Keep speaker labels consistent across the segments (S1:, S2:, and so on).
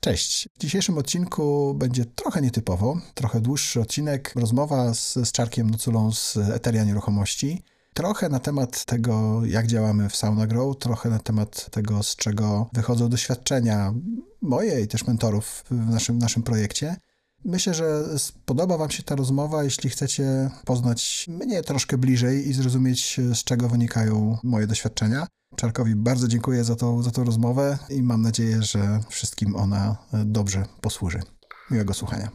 S1: Cześć. W dzisiejszym odcinku będzie trochę nietypowo, trochę dłuższy odcinek, rozmowa z, z Czarkiem Noculą z Eteria Nieruchomości. Trochę na temat tego, jak działamy w Sauna Grow, trochę na temat tego, z czego wychodzą doświadczenia moje i też mentorów w naszym, naszym projekcie. Myślę, że spodoba Wam się ta rozmowa, jeśli chcecie poznać mnie troszkę bliżej i zrozumieć, z czego wynikają moje doświadczenia. Czarkowi bardzo dziękuję za tą, za tą rozmowę i mam nadzieję, że wszystkim ona dobrze posłuży. Miłego słuchania.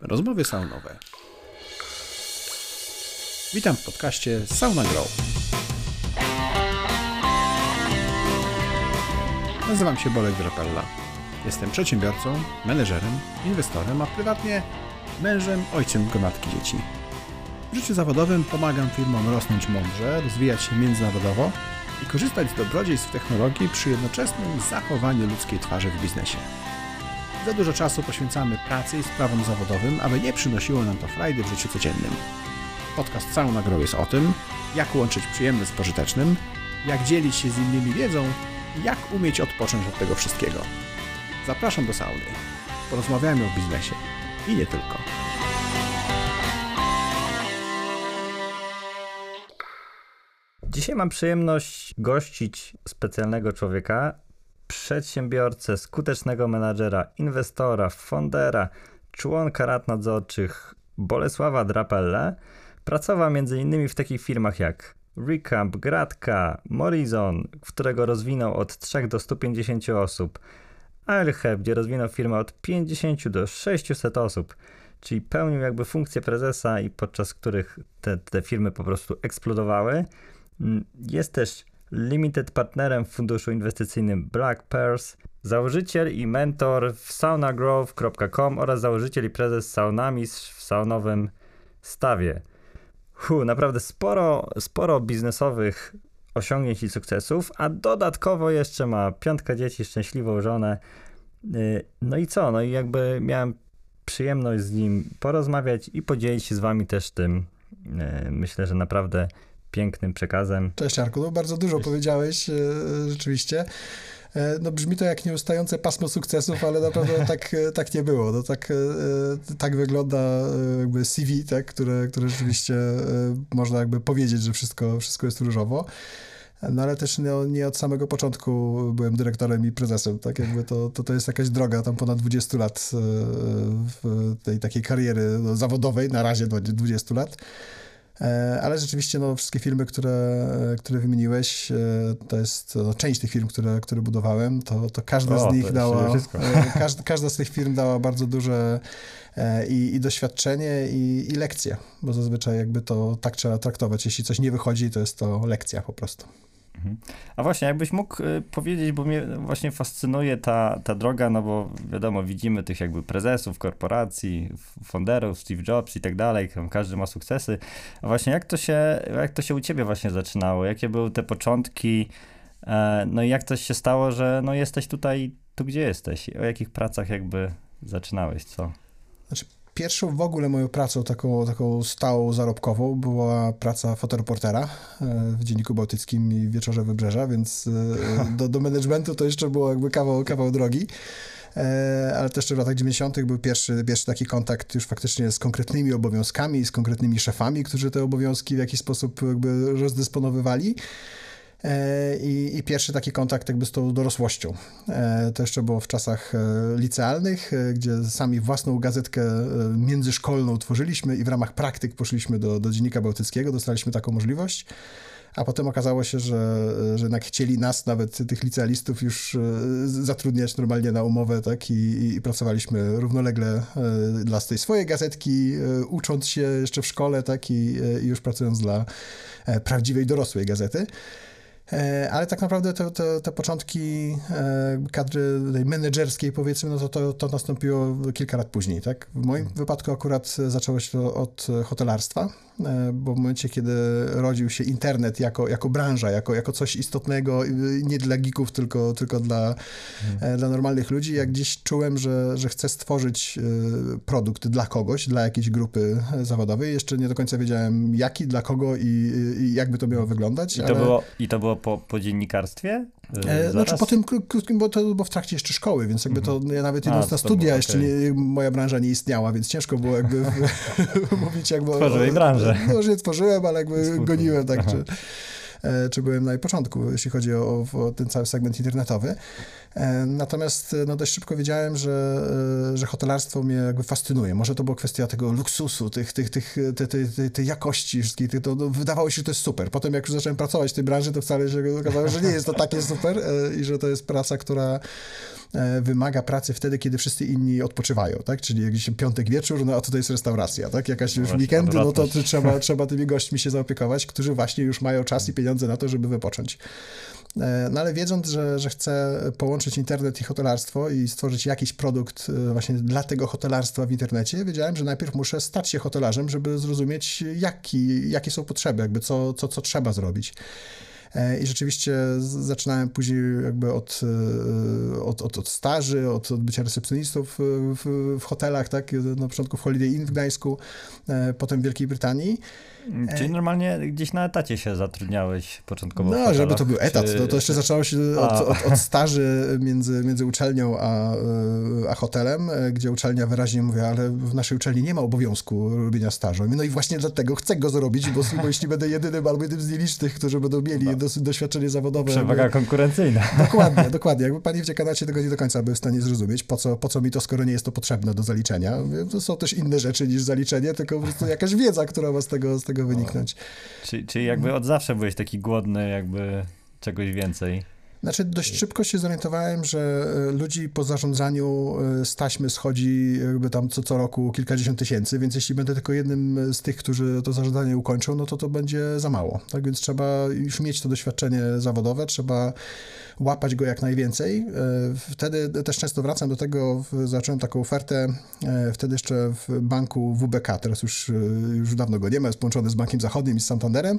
S2: Rozmowy saunowe. Witam w podcaście Sauna Grow. Nazywam się Bolek Drapella. Jestem przedsiębiorcą, menedżerem, inwestorem, a prywatnie mężem, ojcem gromadki dzieci. W życiu zawodowym pomagam firmom rosnąć mądrze, rozwijać się międzynarodowo i korzystać z dobrodziejstw technologii przy jednoczesnym zachowaniu ludzkiej twarzy w biznesie. Za dużo czasu poświęcamy pracy i sprawom zawodowym, aby nie przynosiło nam to frajdy w życiu codziennym. Podcast Sauna Grow jest o tym, jak łączyć przyjemne z pożytecznym, jak dzielić się z innymi wiedzą i jak umieć odpocząć od tego wszystkiego. Zapraszam do sauny. Porozmawiajmy o biznesie i nie tylko.
S3: Dzisiaj mam przyjemność gościć specjalnego człowieka, przedsiębiorcę, skutecznego menadżera, inwestora, fondera, członka rad nadzorczych Bolesława Drapelle. Pracował m.in. w takich firmach jak Recamp, Gratka, Morizon, którego rozwinął od 3 do 150 osób, ALHEB, gdzie rozwinął firmę od 50 do 600 osób, czyli pełnił jakby funkcję prezesa i podczas których te, te firmy po prostu eksplodowały. Mm, jest też limited partnerem w funduszu inwestycyjnym Black Pearls, założyciel i mentor w saunagrowth.com oraz założyciel i prezes Saunamis w saunowym stawie. Hu, naprawdę sporo, sporo biznesowych osiągnięć i sukcesów, a dodatkowo jeszcze ma piątka dzieci, szczęśliwą żonę. Y, no i co? No i jakby miałem przyjemność z nim porozmawiać i podzielić się z wami też tym. Y, myślę, że naprawdę pięknym przekazem.
S1: Cześć Arku, no bardzo dużo powiedziałeś, e, rzeczywiście. E, no brzmi to jak nieustające pasmo sukcesów, ale naprawdę tak, e, tak nie było. No tak, tak wygląda jakby CV, tak, które, które rzeczywiście można jakby powiedzieć, że wszystko, wszystko jest różowo. No ale też nie, nie, od samego początku byłem dyrektorem i prezesem, tak jakby to, to, to jest jakaś droga tam ponad 20 lat w tej takiej kariery no, zawodowej, na razie 20 lat. E, ale rzeczywiście no, wszystkie filmy, które, które wymieniłeś, e, to jest no, część tych firm, które, które budowałem, to, to każda o, z nich dała, e, każda, każda z tych firm dała bardzo duże i, i doświadczenie, i, i lekcje, bo zazwyczaj jakby to tak trzeba traktować. Jeśli coś nie wychodzi, to jest to lekcja po prostu.
S3: Mhm. A właśnie, jakbyś mógł y, powiedzieć, bo mnie właśnie fascynuje ta, ta droga, no bo wiadomo, widzimy tych jakby prezesów korporacji, fonderów, Steve Jobs i tak dalej, każdy ma sukcesy. A właśnie jak to się, jak to się u ciebie właśnie zaczynało? Jakie były te początki? E, no i jak to się stało, że no jesteś tutaj, tu gdzie jesteś? O jakich pracach jakby zaczynałeś, co?
S1: Znaczy, Pierwszą w ogóle moją pracą taką, taką stałą, zarobkową była praca fotoreportera e, w Dzienniku Bałtyckim i Wieczorze Wybrzeża, więc e, do, do managementu to jeszcze było jakby kawał, kawał drogi. E, ale też w latach 90. był pierwszy, pierwszy taki kontakt już faktycznie z konkretnymi obowiązkami, z konkretnymi szefami, którzy te obowiązki w jakiś sposób jakby rozdysponowywali. E, I, I, pierwszy taki kontakt jakby z tą dorosłością. E, to jeszcze było w czasach e, licealnych, gdzie sami własną gazetkę międzyszkolną tworzyliśmy i w ramach praktyk poszliśmy do, do Dziennika Bałtyckiego, dostaliśmy taką możliwość. A potem okazało się, że, że jednak chcieli nas, nawet tych licealistów, już zatrudniać normalnie na umowę, tak? I, i pracowaliśmy równolegle dla tej swojej gazetki, ucząc się jeszcze w szkole, tak? I, i już pracując dla prawdziwej dorosłej gazety. E, ale tak naprawdę te, te, te początki e, kadry tej menedżerskiej, powiedzmy, no to, to, to nastąpiło kilka lat później. Tak? W moim mhm. wypadku akurat zaczęło się to od hotelarstwa, e, bo w momencie, kiedy rodził się internet jako, jako branża, jako, jako coś istotnego, nie dla geeków, tylko, tylko dla, hmm. dla normalnych ludzi, jak gdzieś czułem, że, że chcę stworzyć produkt dla kogoś, dla jakiejś grupy zawodowej. Jeszcze nie do końca wiedziałem jaki, dla kogo i, i jak by to miało wyglądać.
S3: I to, ale... było, i to było po, po dziennikarstwie?
S1: E, znaczy po tym krótkim, bo to było w trakcie jeszcze szkoły, więc jakby to mhm. ja nawet idąc na studia, jeszcze okay. nie, moja branża nie istniała, więc ciężko było jakby mówić jakby...
S3: Tworzyłeś branżę.
S1: Może nie tworzyłem, ale jakby goniłem tak, czy, e, czy byłem na jej początku, jeśli chodzi o, o ten cały segment internetowy. E, natomiast no, dość szybko wiedziałem, że, e, że hotelarstwo mnie jakby fascynuje. Może to była kwestia tego luksusu, tych, tych, tych, tej, tej, tej, jakości wszystkich. To, no, wydawało się, że to jest super. Potem jak już zacząłem pracować w tej branży, to wcale się okazało, że nie jest to takie super e, i że to jest praca, która wymaga pracy wtedy, kiedy wszyscy inni odpoczywają, tak? Czyli jakiś piątek wieczór, no a to jest restauracja, tak? Jakaś już weekendy, no to trzeba, trzeba tymi gośćmi się zaopiekować, którzy właśnie już mają czas i pieniądze na to, żeby wypocząć. E, no ale wiedząc, że, że chcę połączyć internet i hotelarstwo i stworzyć jakiś produkt e, właśnie dla tego hotelarstwa w internecie, wiedziałem, że najpierw muszę stać się hotelarzem, żeby zrozumieć, jaki, jakie są potrzeby, jakby co, co, co trzeba zrobić. E, I rzeczywiście zaczynałem później jakby od, od, od, od staży, od, od bycia recepcjonistów w, w hotelach, tak, na początku w Holiday Inn w Gdańsku, potem w Wielkiej Brytanii.
S3: Czyli normalnie gdzieś na etacie się zatrudniałeś początkowo?
S1: No, żeby to był etat. Czy... To, to jeszcze zaczęło się od, od, od, staży między, między uczelnią a, a hotelem, gdzie uczelnia wyraźnie mówi, ale w naszej uczelni nie ma obowiązku robienia stażu. No i właśnie dlatego chcę go zrobić, bo, bo jeśli będę jedynym albo jednym z nielicznych, którzy będą mieli no. doświadczenie zawodowe.
S3: Przewaga jakby... konkurencyjna.
S1: Dokładnie, dokładnie. Jakby pani w dziekanacie tego nie do końca był w stanie zrozumieć, po co, po co mi to, skoro nie jest to potrzebne do zaliczenia. To są też inne rzeczy niż zaliczenie, tylko po prostu jakaś wiedza, która ma z tego, z tego wyniknąć.
S3: Czyli, czyli jakby od zawsze byłeś taki głodny jakby czegoś więcej.
S1: Znaczy, dość szybko się zorientowałem, że e, ludzi po zarządzaniu e, z taśmy schodzi jakby tam co, co roku kilkadziesiąt tysięcy, więc jeśli będę tylko jednym z tych, którzy to zarządzanie ukończą, no to to będzie za mało. Tak więc trzeba już mieć to doświadczenie zawodowe, trzeba łapać go jak najwięcej. E, wtedy też często wracam do tego, zacząłem taką ofertę, wtedy jeszcze w banku WBK, teraz już, już dawno go nie ma, jest połączony z Bankiem Zachodnim i z Santanderem,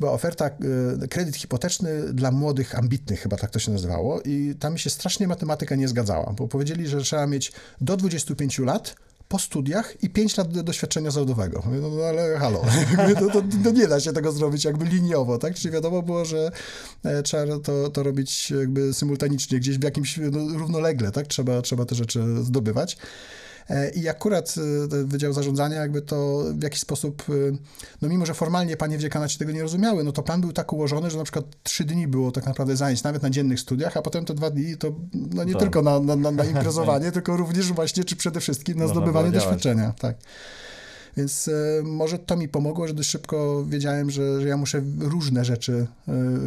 S1: była oferta e, kredyt hipoteczny dla młodych, ambitnych, chyba tak to się nazywało i tam się strasznie matematyka nie zgadzała, bo powiedzieli, że trzeba mieć do 25 lat po studiach i 5 lat doświadczenia zawodowego. No, no ale halo, to, to, to, nie da się tego zrobić jakby liniowo, tak? Czyli wiadomo było, że e, trzeba to, to robić jakby symultanicznie, gdzieś w jakimś no, równolegle, tak? Trzeba, trzeba te rzeczy zdobywać. E, I akurat e, Wydział Zarządzania jakby to w jakiś sposób, e, no mimo, że formalnie panie w dziekanacie tego nie rozumiały, no to plan był tak ułożony, że na przykład trzy dni było tak naprawdę zajęć nawet na dziennych studiach, a potem te dwa dni to no nie tak. tylko na, na, na imprezowanie, tylko również właśnie, czy przede wszystkim na zdobywanie doświadczenia. Tak. Więc może to mi pomogło, że dość szybko wiedziałem, że, że ja muszę różne rzeczy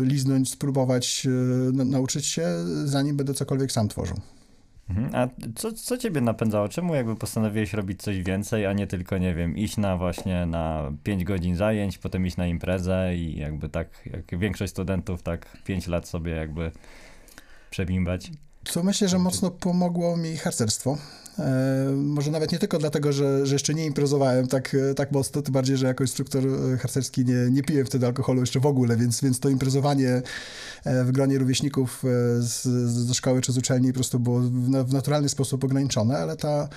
S1: liznąć, spróbować, nauczyć się, zanim będę cokolwiek sam tworzył.
S3: Mhm. A co, co ciebie napędzało? Czemu jakby postanowiłeś robić coś więcej, a nie tylko, nie wiem, iść na właśnie na 5 godzin zajęć, potem iść na imprezę i jakby tak, jak większość studentów, tak 5 lat sobie jakby przebimbać?
S1: To myślę, że mocno pomogło mi harcerstwo. E, może nawet nie tylko dlatego, że, że jeszcze nie imprezowałem tak, tak mocno, tym bardziej, że jako instruktor e, harcerski nie, nie piję wtedy alkoholu jeszcze w ogóle, więc, więc to imprezowanie e, w gronie rówieśników z, ze szkoły czy z uczelni po prostu było w naturalny sposób ograniczone, ale ta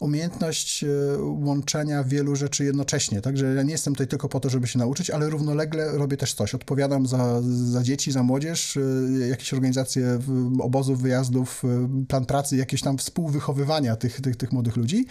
S1: umiejętność e, łączenia wielu rzeczy jednocześnie, także ja nie jestem tutaj tylko po to, żeby się nauczyć, ale równolegle robię też coś. Odpowiadam za, za dzieci, za młodzież, e, jakieś organizacje obozów, wyjazdów, e, plan pracy, jakieś tam współwychowywania tych, tych, tych młodych ludzi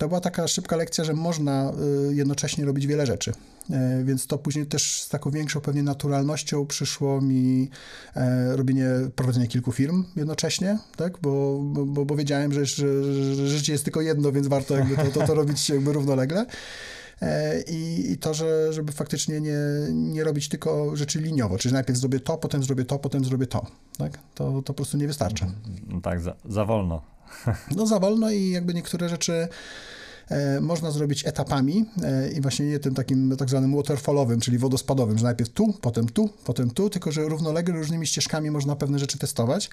S1: to była taka szybka lekcja, że można y, jednocześnie robić wiele rzeczy. E, więc to później też z taką większą pewnie naturalnością przyszło mi e, robienie, prowadzenie kilku firm jednocześnie, tak? bo, bo, bo wiedziałem, że, że, życie jest tylko jedno, więc warto jakby to, to, to robić jakby równolegle. E, I, I, to, że, żeby faktycznie nie, nie robić tylko rzeczy liniowo, czyli najpierw zrobię to, potem zrobię to, potem zrobię to. Tak? To, to po prostu nie wystarcza.
S3: No tak, za, za wolno.
S1: No za wolno i jakby niektóre rzeczy e, można zrobić etapami e, i właśnie nie tym takim tak zwanym waterfallowym, czyli wodospadowym, że najpierw tu, potem tu, potem tu, tylko że równolegle różnymi ścieżkami można pewne rzeczy testować.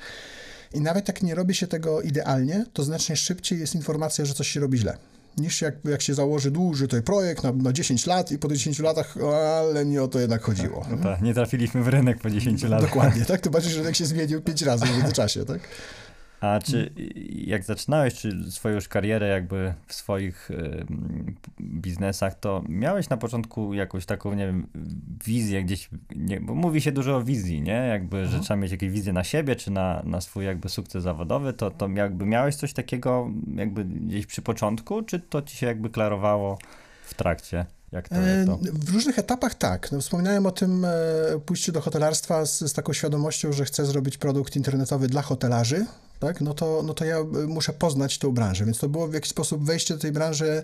S1: I nawet jak nie robi się tego idealnie, to znacznie szybciej jest informacja, że coś się robi źle niż jak, jak się założy dłuży tutaj projekt na, na 10 lat i po 10 latach, ale nie o to jednak chodziło.
S3: No tak, nie trafiliśmy w rynek po 10 latach.
S1: Dokładnie, tak? To bardziej, że rynek się zmienił 5 razy w międzyczasie, tak?
S3: A czy jak zaczynałeś czy swoją już karierę jakby w swoich y, biznesach, to miałeś na początku jakąś taką, nie wiem, wizję gdzieś, nie, bo mówi się dużo o wizji, nie? Jakby, mhm. że trzeba mieć jakieś wizję na siebie, czy na, na swój jakby sukces zawodowy, to, to jakby miałeś coś takiego jakby gdzieś przy początku, czy to ci się jakby klarowało w trakcie? Jak to, jak to?
S1: W różnych etapach tak. No, wspominałem o tym e, pójściu do hotelarstwa z, z, taką świadomością, że chcę zrobić produkt internetowy dla hotelarzy, tak, no to, no to ja e, muszę poznać tą branżę, więc to było w jakiś sposób wejście do tej branży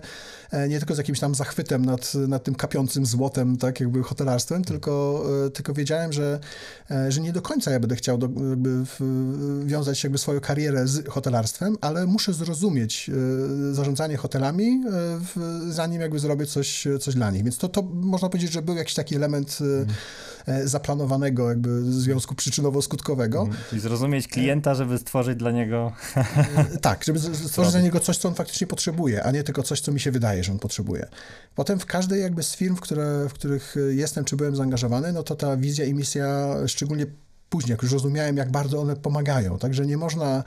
S1: e, nie tylko z jakimś tam zachwytem nad, nad tym kapiącym złotem, tak, jakby hotelarstwem, tylko, e, tylko wiedziałem, że, że nie do końca ja będę chciał do, jakby wiązać jakby swoją karierę z hotelarstwem, ale muszę zrozumieć zarządzanie hotelami, zanim jakby zrobię coś, coś dla nich, więc to, to można powiedzieć, że był jakiś taki element mm. E, zaplanowanego jakby związku przyczynowo-skutkowego. Mhm.
S3: Czyli zrozumieć klienta, żeby stworzyć dla niego...
S1: E, tak, żeby stworzyć dla niego coś, co on faktycznie potrzebuje, a nie tylko coś, co mi się wydaje, że on potrzebuje. Potem w każdej jakby z firm, w, które, w których jestem czy byłem zaangażowany, no to ta wizja i misja, szczególnie później, jak już rozumiałem, jak bardzo one pomagają. Także nie można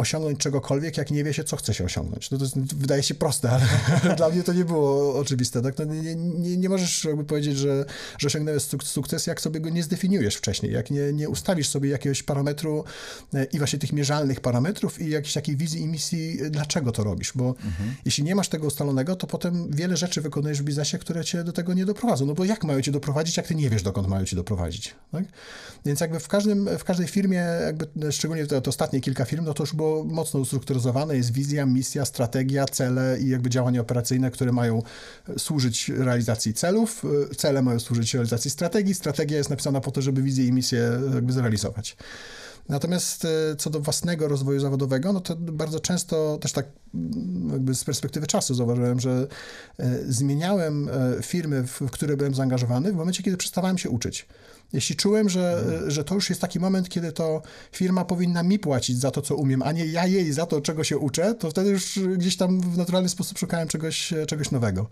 S1: osiągnąć czegokolwiek, jak nie wie się, co chce się osiągnąć. No to jest, wydaje się proste, ale dla mnie to nie było oczywiste. Tak? No nie, nie, nie możesz jakby powiedzieć, że, że osiągnąłeś sukces, jak sobie go nie zdefiniujesz wcześniej, jak nie, nie ustawisz sobie jakiegoś parametru e, i właśnie tych mierzalnych parametrów i jakiejś takiej wizji i misji, dlaczego to robisz, bo mhm. jeśli nie masz tego ustalonego, to potem wiele rzeczy wykonujesz w biznesie, które cię do tego nie doprowadzą. No bo jak mają cię doprowadzić, jak ty nie wiesz, dokąd mają cię doprowadzić. Tak? Więc jakby w, każdym, w każdej firmie, jakby szczególnie te, te ostatnie kilka firm, no to już było mocno ustrukturyzowane, jest wizja, misja, strategia, cele i jakby działania operacyjne, które mają służyć realizacji celów, cele mają służyć realizacji strategii, strategia jest napisana po to, żeby wizję i misję jakby zrealizować. Natomiast e, co do własnego rozwoju zawodowego, no to bardzo często też tak mm, jakby z perspektywy czasu zauważyłem, że e, zmieniałem e, firmy, w które byłem zaangażowany w momencie, kiedy przestawałem się uczyć. Jeśli czułem, że, mhm. że to już jest taki moment, kiedy to firma powinna mi płacić za to, co umiem, a nie ja jej za to, czego się uczę, to wtedy już gdzieś tam w naturalny sposób szukałem czegoś, czegoś nowego.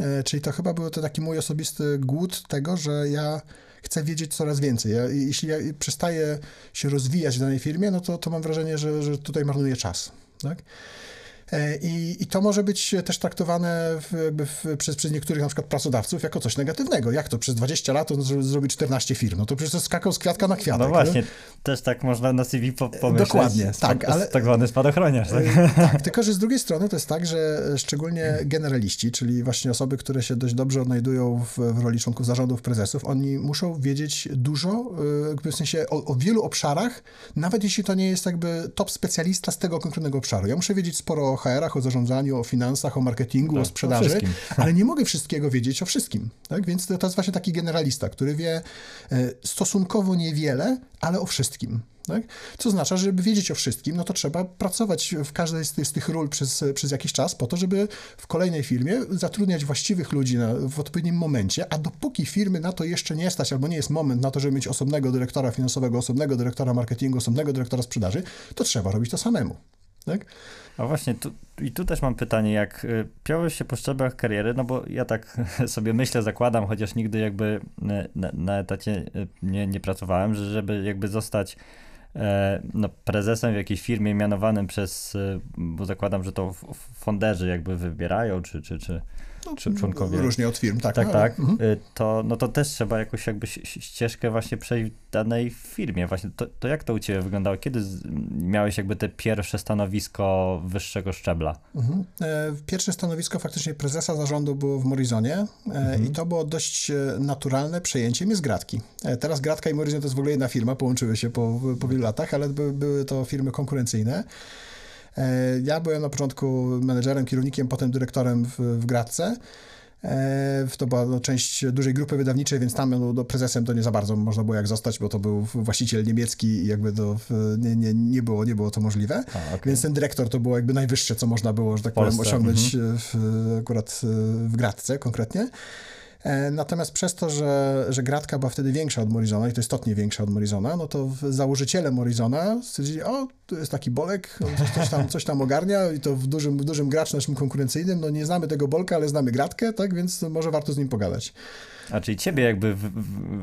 S1: E, czyli to chyba był to taki mój osobisty głód tego, że ja chcę wiedzieć coraz więcej. Ja, jeśli ja przestaję się rozwijać w danej firmie, no to, to mam wrażenie, że, że tutaj marnuję czas. Tak? E, I, I, to może być też traktowane w, w, przez, przez niektórych na przykład pracodawców jako coś negatywnego. Jak to przez 20 lat on zrobi 14 firm? No to przecież to skakał z kwiatka na kwiatek.
S3: No właśnie, nie? też tak można na CV pomyśleć.
S1: Dokładnie, tak.
S3: Ale, tak zwany spadochroniarz. Tak?
S1: E, tak, tylko że z drugiej strony to jest tak, że szczególnie generaliści, czyli właśnie osoby, które się dość dobrze odnajdują w, w roli członków zarządów, prezesów, oni muszą wiedzieć dużo, e, w sensie o, o wielu obszarach, nawet jeśli to nie jest jakby top specjalista z tego konkretnego obszaru. Ja muszę wiedzieć sporo o HR-ach, o zarządzaniu, o finansach, o marketingu, tak, o sprzedaży, o ale nie mogę wszystkiego wiedzieć o wszystkim. Tak? Więc to, to jest właśnie taki generalista, który wie e, stosunkowo niewiele, ale o wszystkim. Tak? Co oznacza, że żeby wiedzieć o wszystkim, no to trzeba pracować w każdej z tych, z tych ról przez, przez jakiś czas po to, żeby w kolejnej firmie zatrudniać właściwych ludzi na, w odpowiednim momencie, a dopóki firmy na to jeszcze nie stać, albo nie jest moment na to, żeby mieć osobnego dyrektora finansowego, osobnego dyrektora marketingu, osobnego dyrektora sprzedaży, to trzeba robić to samemu. Tak?
S3: A właśnie, tu, i tu też mam pytanie, jak y, piąłeś się po szczeblach kariery, no bo ja tak sobie myślę, zakładam, chociaż nigdy jakby y, na, na etacie y, nie, nie pracowałem, że żeby jakby zostać e, no, prezesem w jakiejś firmie mianowanym przez, bo zakładam, że to fonderzy jakby wybierają, czy, czy, czy czy członkowie.
S1: Różnie od firm, tak.
S3: Tak, no, tak. Mhm. Y, to, no to też trzeba jakąś jakby ścieżkę właśnie przejść w danej firmie. Właśnie to, to jak to u Ciebie wyglądało? Kiedy miałeś jakby te pierwsze stanowisko wyższego szczebla? Mhm.
S1: E, pierwsze stanowisko faktycznie prezesa zarządu było w Morizonie e, mhm. i to było dość e, naturalne przejęcie mnie z Gratki. Teraz Gratka i Morizon to jest w ogóle jedna firma, połączyły się po, po wielu latach, ale by, były to firmy konkurencyjne. E, ja byłem na początku menedżerem, kierownikiem, potem dyrektorem w, w Gradce. E, to była no, część dużej grupy wydawniczej, więc tam no, do prezesem to nie za bardzo można było jak zostać, bo to był właściciel niemiecki i jakby to nie, nie, nie, było, nie było to możliwe. A, okay. Więc ten dyrektor to było jakby najwyższe, co można było, że tak powiem, osiągnąć mhm. w, akurat w Gradce konkretnie. E, natomiast przez to, że, że gratka była wtedy większa od Morizona i to istotnie większa od Morizona, no to założyciele Morizona stwierdzili, o, to jest taki bolek, coś, tam, coś tam ogarnia i to w dużym, dużym graczu naszym konkurencyjnym, no nie znamy tego bolka, ale znamy gratkę, tak, więc może warto z nim pogadać.
S3: A czyli ciebie jakby w,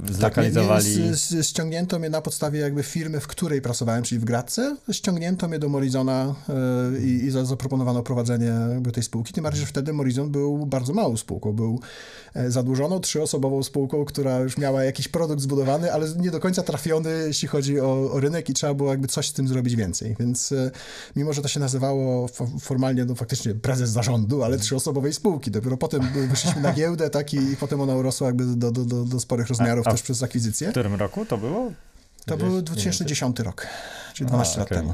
S3: w, zlokalizowali? Tak,
S1: mnie, z, ściągnięto mnie na podstawie jakby firmy, w której pracowałem, czyli w Gradce. Ściągnięto mnie do Morizona yy, i, zaproponowano prowadzenie jakby tej spółki. Tym bardziej, że wtedy Morizon był bardzo małą spółką. Był e, zadłużoną, trzyosobową spółką, która już miała jakiś produkt zbudowany, ale nie do końca trafiony, jeśli chodzi o, o rynek i trzeba było jakby coś z tym zrobić więcej. Więc yy, mimo, że to się nazywało formalnie, no faktycznie prezes zarządu, ale trzyosobowej spółki. Dopiero potem wyszliśmy na giełdę, tak, i, i potem ona urosła jakby do, do, do, do sporych rozmiarów a, a też przez akwizycję.
S3: W którym roku to było?
S1: To był 2010 rok, czyli 12 a, lat okay. temu.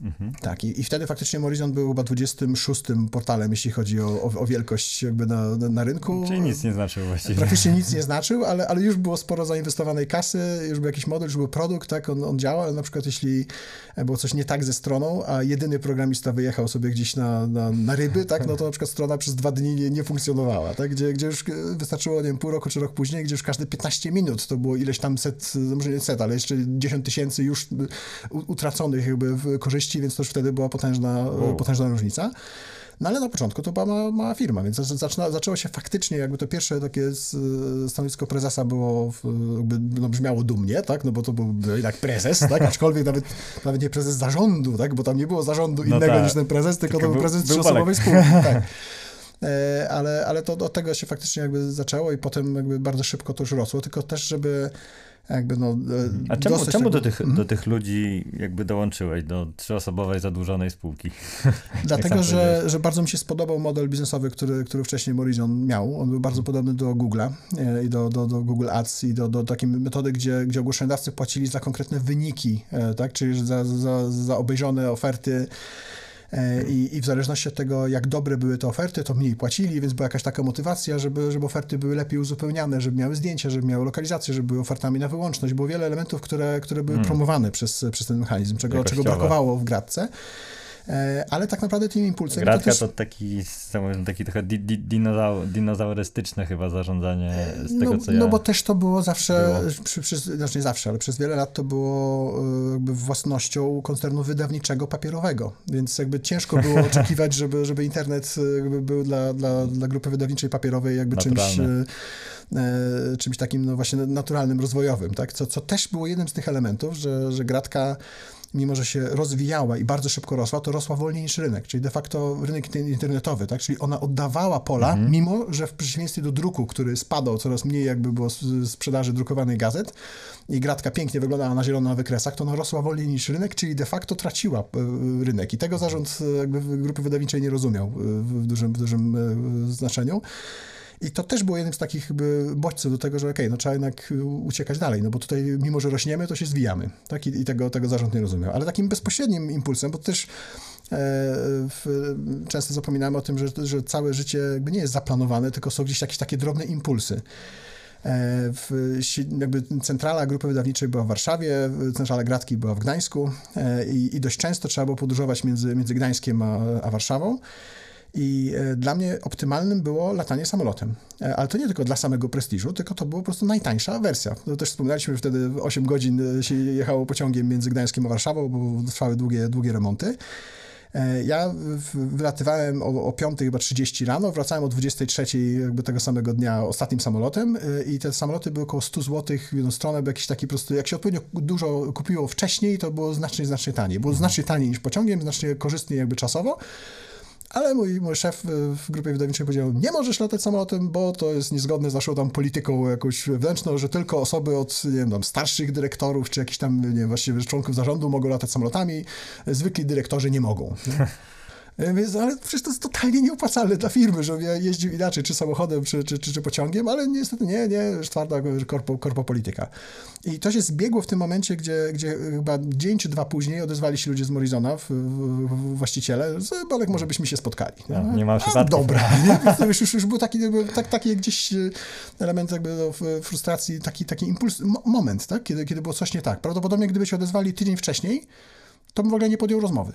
S1: Mhm. Tak, i, i wtedy faktycznie Morizon był chyba 26 portalem, jeśli chodzi o, o, o wielkość jakby na, na, na, rynku.
S3: Czyli nic nie znaczył właściwie.
S1: Praktycznie nic nie znaczył, ale, ale już było sporo zainwestowanej kasy, już był jakiś model, już był produkt, tak, on, on działa, ale na przykład jeśli było coś nie tak ze stroną, a jedyny programista wyjechał sobie gdzieś na, na, na ryby, tak, no to na przykład strona przez dwa dni nie, nie funkcjonowała, tak, gdzie, gdzie już wystarczyło, nie wiem, pół roku czy rok później, gdzie już każde 15 minut to było ileś tam set, może nie set, ale jeszcze 10 tysięcy już utraconych jakby w korzyści, więc to już wtedy była potężna, potężna różnica. No ale na początku to była mała, mała firma, więc zaczyna, zaczęło się faktycznie, jakby to pierwsze takie stanowisko prezesa było, jakby, no, brzmiało dumnie, tak, no bo to był jednak prezes, tak, aczkolwiek nawet, nawet nie prezes zarządu, tak, bo tam nie było zarządu no innego tak. niż ten prezes, tylko, tylko to był prezes trzyosobowej spółki, tak. E, ale, ale to od tego się faktycznie jakby zaczęło i potem jakby bardzo szybko to już rosło, tylko też, żeby jakby no... E,
S3: A czemu, czemu tego... do, tych, do mhm. tych ludzi jakby dołączyłeś, do trzyosobowej zadłużonej spółki?
S1: Dlatego, że, że bardzo mi się spodobał model biznesowy, który, który wcześniej Morizon miał. On był bardzo podobny do Google'a e, i do, do, do Google Ads i do, do takiej metody, gdzie, gdzie ogłoszeniodawcy płacili za konkretne wyniki, tak, czyli za, za, za obejrzone oferty I, I, w zależności od tego, jak dobre były te oferty, to mniej płacili, więc była jakaś taka motywacja, żeby, żeby oferty były lepiej uzupełniane, żeby miały zdjęcia, żeby miały lokalizację, żeby były ofertami na wyłączność. Było wiele elementów, które, które były hmm. promowane przez, przez ten mechanizm, czego, czego brakowało w gradce. E, ale tak naprawdę tym impulsem...
S3: Gratka to, też... to taki, taki trochę di, di, dinozaur, dinozaurystyczne chyba zarządzanie z tego,
S1: no,
S3: co ja...
S1: No bo też to było zawsze, było. Przy, przy, znaczy nie zawsze, ale przez wiele lat to było e, jakby własnością koncernu wydawniczego papierowego, więc jakby ciężko było oczekiwać, żeby, żeby internet jakby był dla, dla, dla grupy wydawniczej papierowej jakby czymś e, czymś takim no właśnie naturalnym, rozwojowym, tak? Co, co też było jednym z tych elementów, że, że Gratka mimo że się rozwijała i bardzo szybko rosła, to rosła wolniej niż rynek, czyli de facto rynek internetowy, tak? Czyli ona oddawała pola, mhm. mimo że w przeciwieństwie do druku, który spadał coraz mniej jakby było sprzedaży drukowanych gazet i gratka pięknie wyglądała na zielono na wykresach, to ona rosła wolniej niż rynek, czyli de facto traciła e, rynek i tego zarząd e, jakby grupy wydawniczej nie rozumiał e, w dużym, w dużym znaczeniu. I to też było jednym z takich bodźców do tego, że okej, okay, no trzeba jednak uciekać dalej, no bo tutaj mimo, że rośniemy, to się zwijamy, tak? I, i tego, tego zarząd nie rozumiał. Ale takim bezpośrednim impulsem, bo też e, w, często zapominamy o tym, że, że całe życie jakby nie jest zaplanowane, tylko są gdzieś jakieś takie drobne impulsy. E, w, jakby centrala grupy wydawniczej była w Warszawie, centrala Gradki była w Gdańsku e, i, i dość często trzeba było podróżować między, między Gdańskiem a, a Warszawą. I e, dla mnie optymalnym było latanie samolotem. E, ale to nie tylko dla samego prestiżu, tylko to była po prostu najtańsza wersja. To też wspominaliśmy, że wtedy 8 godzin e, się jechało pociągiem między Gdańskiem a Warszawą, bo trwały długie, długie remonty. Ja wylatywałem o, o 5 chyba 30 rano, wracałem o 23 jakby tego samego dnia ostatnim samolotem i te samoloty były około 100 zł w jedną stronę, jakiś taki prostu, jak się odpowiednio dużo kupiło wcześniej, to było znacznie, znacznie taniej. Było znacznie taniej niż pociągiem, znacznie korzystniej jakby czasowo. Ale mój, mój szef w grupie wydawniczej powiedział, nie możesz latać samolotem, bo to jest niezgodne z naszą tam polityką jakąś wewnętrzną, że tylko osoby od, nie wiem, tam starszych dyrektorów, czy jakichś tam, nie wiem, właściwie członków zarządu mogą latać samolotami, zwykli dyrektorzy nie mogą. Nie? E, więc, ale przecież to jest totalnie nieopłacalne dla firmy, żeby ja jeździł inaczej, czy samochodem, czy, czy, czy, czy pociągiem, ale niestety nie, nie, twarda korpo, korpopolityka. I to się zbiegło w tym momencie, gdzie, gdzie chyba dzień czy dwa później odezwali się ludzie z Morizona, w, w, w, właściciele, że Bolek, może byśmy się spotkali.
S3: No, nie ma przypadku.
S1: Dobra. To już, już, już był taki, tak, taki gdzieś e, element jakby no, frustracji, taki, taki impuls, moment, tak? Kiedy, kiedy było coś nie tak. Prawdopodobnie gdyby się odezwali tydzień wcześniej, to bym w ogóle nie podjął rozmowy.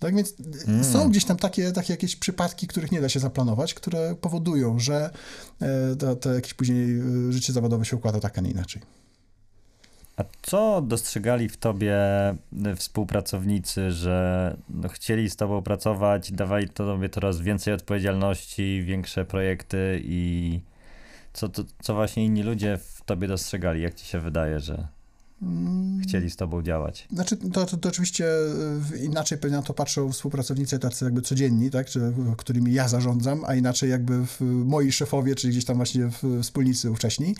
S1: Tak więc mm. są gdzieś tam takie, takie jakieś przypadki, których nie da się zaplanować, które powodują, że e, to, to jakieś później e, życie zawodowe się układa tak, a nie inaczej.
S3: A co dostrzegali w tobie współpracownicy, że no, chcieli z tobą pracować, dawali tobie coraz więcej odpowiedzialności, większe projekty i co, to, co właśnie inni ludzie w tobie dostrzegali? Jak ci się wydaje, że. Chcieli z tobą działać?
S1: Znaczy, to, to, to, oczywiście inaczej pewnie na to patrzą współpracownicy tacy jakby codzienni, tak, czy, którymi ja zarządzam, a inaczej jakby moi szefowie, czyli gdzieś tam właśnie wspólnicy ówcześni.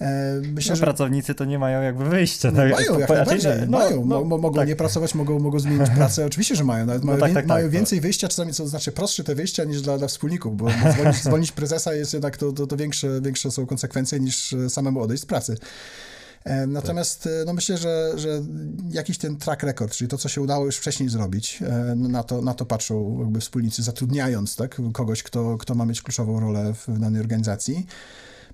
S3: E, myślę, no, że pracownicy to nie mają jakby wyjścia.
S1: No, mają, jak najbardziej, no, mają. No, mogą tak. nie pracować, mogą, mogą zmienić pracę. Oczywiście, że mają. Nawet no mają, tak, tak, mają tak, więcej wyjścia, czasami co znaczy prostsze te wyjścia niż dla, dla wspólników, bo zwolnić, zwolnić prezesa jest jednak to, to, to większe, większe są konsekwencje niż samemu odejść z pracy. E, natomiast tak. no myślę, że, że jakiś ten track record, czyli to, co się udało już wcześniej zrobić, na to, na to patrzą jakby wspólnicy, zatrudniając tak, kogoś, kto, kto ma mieć kluczową rolę w danej organizacji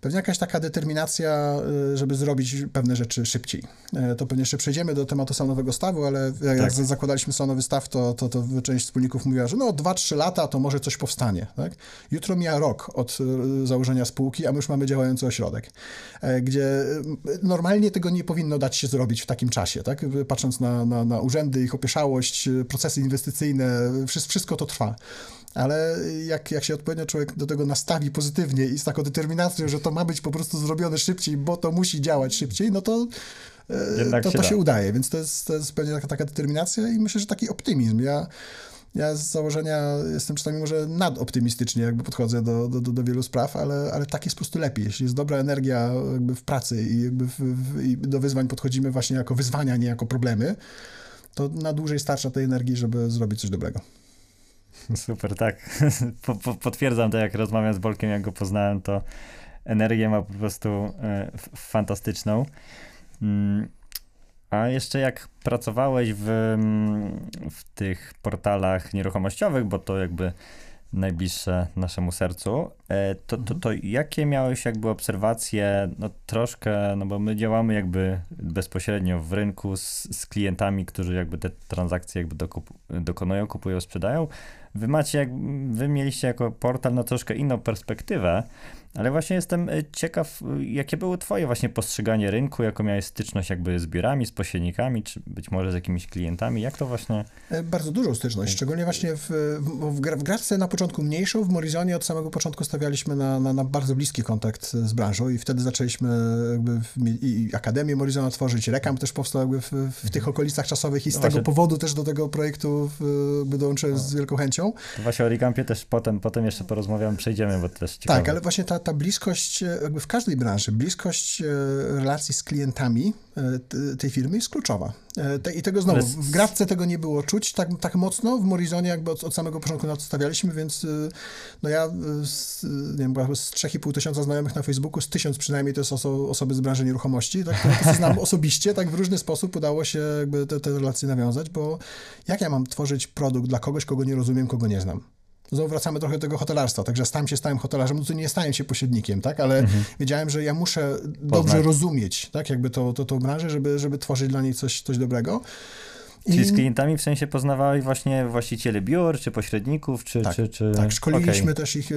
S1: pewnie jakaś taka determinacja, y, żeby zrobić pewne rzeczy szybciej. E, to pewnie jeszcze przejdziemy do tematu salonowego stawu, ale jak tak. zakładaliśmy salonowy staw, to, to, to część wspólników mówiła, że no 2-3 lata to może coś powstanie. Tak? Jutro mija rok od y, założenia spółki, a my już mamy działający ośrodek, e, gdzie y, normalnie tego nie powinno dać się zrobić w takim czasie. Tak? Patrząc na, na, na urzędy, ich opieszałość, procesy inwestycyjne, wszystko to trwa ale jak, jak się odpowiednio człowiek do tego nastawi pozytywnie i z taką determinacją, że to ma być po prostu zrobione szybciej, bo to musi działać szybciej, no to e, to, to się, się udaje, więc to jest, to jest pewnie taka, taka determinacja i myślę, że taki optymizm. Ja, ja z założenia jestem czasami może nadoptymistycznie jakby podchodzę do, do, do, wielu spraw, ale, ale tak jest po prostu lepiej. Jeśli jest dobra energia jakby w pracy i, jakby w, w, i do wyzwań podchodzimy właśnie jako wyzwania, nie jako problemy, to na dłużej starcza tej energii, żeby zrobić coś dobrego.
S3: Super, tak. Po, po, potwierdzam to, jak rozmawiam z Bolkiem, jak go poznałem, to energię ma po prostu e, fantastyczną. Mm, a jeszcze jak pracowałeś w, mm, w tych portalach nieruchomościowych, bo to jakby najbliższe naszemu sercu, e, to, to, to jakie miałeś jakby obserwacje, no troszkę, no bo my działamy jakby bezpośrednio w rynku z, z klientami, którzy jakby te transakcje jakby dokup, dokonują, kupują, sprzedają, Wy macie, jak, wy mieliście jako portal no troszkę inną perspektywę, ale właśnie jestem e, ciekaw, jakie było twoje właśnie postrzeganie rynku, jaką miałeś styczność jakby z biurami, z pośrednikami, czy być może z jakimiś klientami, jak to właśnie...
S1: E, bardzo dużą styczność, szczególnie właśnie w, w, w Gradce na początku mniejszą, w Morizonie od samego początku stawialiśmy na, na, na bardzo bliski kontakt z branżą i wtedy zaczęliśmy jakby w, i Akademię Morizona tworzyć, Rekam też powstał jakby w, w tych okolicach czasowych i z no tego właśnie... powodu też do tego projektu jakby dołączyłem z wielką chęcią.
S3: To właśnie o Recampie też potem, potem jeszcze porozmawiamy, przejdziemy, bo to też ciekawe.
S1: Tak, ale właśnie ta, ta bliskość, e, jakby w każdej branży, bliskość e, relacji z klientami e, tej firmy jest kluczowa. I tego znowu, w Gradce tego nie było czuć tak, tak mocno, w Morizonie jakby od, od samego początku na to stawialiśmy, więc no ja z, nie wiem, z 3,5 tysiąca znajomych na Facebooku, z tysiąc przynajmniej to są osoby z branży nieruchomości, tak, które znam osobiście, tak w różny sposób udało się jakby te, te relacje nawiązać, bo jak ja mam tworzyć produkt dla kogoś, kogo nie rozumiem, kogo nie znam? Znowu wracamy trochę do tego hotelarstwa, także stałem się stałym hotelarzem, no to nie stałem się pośrednikiem, tak, ale mhm. wiedziałem, że ja muszę dobrze rozumieć, tak, jakby to, to, tą branżę, żeby, żeby tworzyć dla niej coś, coś dobrego.
S3: Czyli I... z klientami w sensie poznawałeś właśnie właścicieli biur, czy pośredników, czy...
S1: Tak,
S3: czy, czy...
S1: tak szkoliliśmy okay. też ich,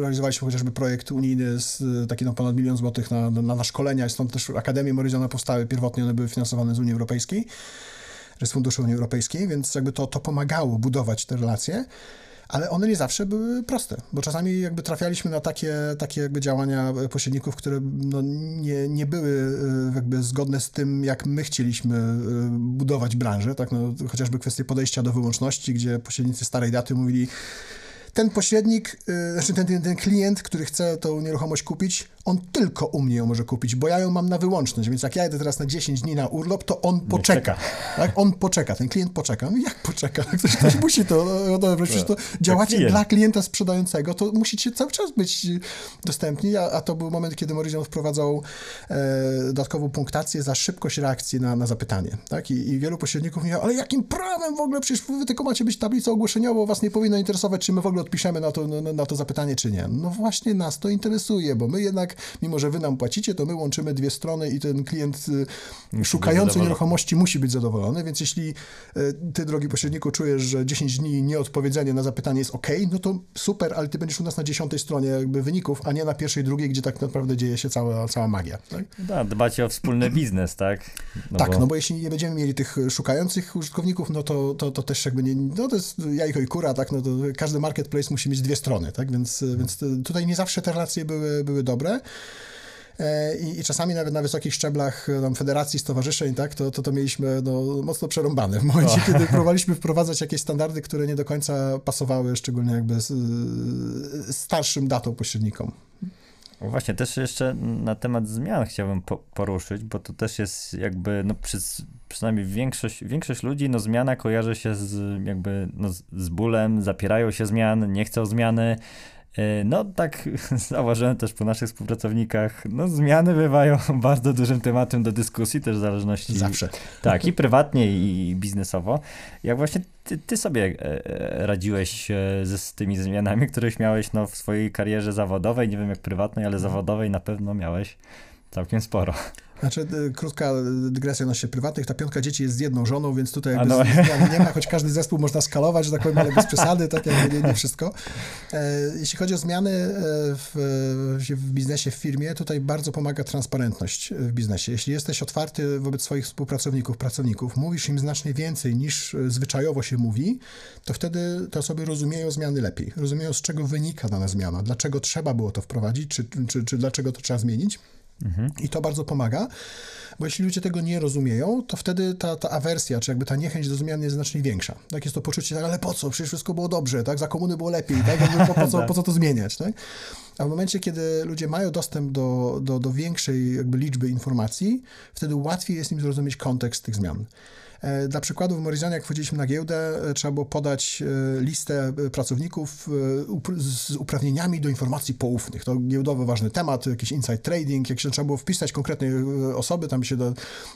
S1: realizowaliśmy chociażby projekt unijny z taki no ponad milion złotych na, na, na szkolenia, stąd też Akademie Morizona powstały, pierwotnie. One były finansowane z Unii Europejskiej, z Funduszy Unii Europejskiej, więc jakby to, to pomagało budować te relacje ale one nie zawsze były proste, bo czasami jakby trafialiśmy na takie, takie jakby działania pośredników, które no nie, nie były e, jakby zgodne z tym, jak my chcieliśmy e, budować branżę, tak, no, chociażby kwestie podejścia do wyłączności, gdzie pośrednicy starej daty mówili, ten pośrednik, y, znaczy ten, ten, ten klient, który chce tą nieruchomość kupić, on tylko u mnie ją może kupić, bo ja ją mam na wyłączność, więc jak ja jedę teraz na 10 dni na urlop, to on poczeka. Tak? On poczeka, ten klient poczeka. No jak poczeka? Ktoś, ktoś musi to, no, no, przecież to działacie klient. dla klienta sprzedającego, to musicie cały czas być dostępni, a, a to był moment, kiedy Morizon wprowadzał e, dodatkową punktację za szybkość reakcji na, na zapytanie. Tak? I, I wielu pośredników mówiło, ale jakim prawem w ogóle, przecież wy tylko macie być tablicą ogłoszeniową, was nie powinno interesować, czy my w ogóle odpiszemy na to, na, na to zapytanie, czy nie. No właśnie nas to interesuje, bo my jednak Mimo, że wy nam płacicie, to my łączymy dwie strony i ten klient y, szukający nieruchomości musi być zadowolony, więc jeśli y, ty, drogi pośredniku, czujesz, że 10 dni nieodpowiedzenia na zapytanie jest ok, no to super, ale ty będziesz u nas na dziesiątej stronie jakby wyników, a nie na pierwszej, drugiej, gdzie tak naprawdę dzieje się cała, cała magia. Tak?
S3: Da, dbacie o wspólny biznes, tak?
S1: No tak, bo... no bo jeśli nie będziemy mieli tych szukających użytkowników, no to, to, to też jakby nie, no to jest jajko i kura, tak, no to każdy marketplace musi mieć dwie strony, tak, więc, więc tutaj nie zawsze te relacje były, były dobre. E, I, I, czasami nawet na wysokich szczeblach tam, federacji, stowarzyszeń, tak, to, to, to mieliśmy no, mocno przerąbane w momencie, kiedy próbowaliśmy wprowadzać jakieś standardy, które nie do końca pasowały, szczególnie jakby z, z starszym datą pośrednikom.
S3: Właśnie, też jeszcze na temat zmian chciałbym po, poruszyć, bo to też jest jakby, no przez, przynajmniej większość, większość ludzi, no zmiana kojarzy się z jakby, no z bólem, zapierają się zmian, nie chcą zmiany, E, no tak zauważyłem też po naszych współpracownikach, no zmiany bywają bardzo dużym tematem do dyskusji, też w zależności...
S1: Zawsze.
S3: Tak, i prywatnie, i biznesowo. Jak właśnie ty, ty sobie e, e, radziłeś z, z tymi zmianami, któreś miałeś no, w swojej karierze zawodowej, nie wiem jak prywatnej, ale mhm. zawodowej na pewno miałeś całkiem sporo.
S1: Znaczy, y, krótka dygresja na się prywatnych. Ta piątka dzieci jest z jedną żoną, więc tutaj jakby no. nie ma, choć każdy zespół można skalować, że tak powiem, ale bez przesady, tak jakby nie, nie wszystko. E, jeśli chodzi o zmiany e, w, w biznesie, w firmie, tutaj bardzo pomaga transparentność w biznesie. Jeśli jesteś otwarty wobec swoich współpracowników, pracowników, mówisz im znacznie więcej niż zwyczajowo się mówi, to wtedy te osoby rozumieją zmiany lepiej. Rozumieją, z czego wynika dana zmiana, dlaczego trzeba było to wprowadzić, czy, czy, czy dlaczego to trzeba zmienić. Mhm. I to bardzo pomaga, bo jeśli ludzie tego nie rozumieją, to wtedy ta, ta awersja, czy jakby ta niechęć do zmian jest znacznie większa. Tak jest to poczucie, tak, ale po co? Przecież wszystko było dobrze, tak? Za komuny było lepiej, tak? po, po, co, po co to zmieniać, tak? A w momencie, kiedy ludzie mają dostęp do, do, do większej jakby liczby informacji, wtedy łatwiej jest im zrozumieć kontekst tych zmian. E, dla przykładu w Morizonie, jak wchodziliśmy na giełdę, e, trzeba było podać e, listę pracowników z uprawnieniami do informacji poufnych. To giełdowy ważny temat, jakiś inside trading, jak się trzeba było wpisać konkretnej osoby, tam się do,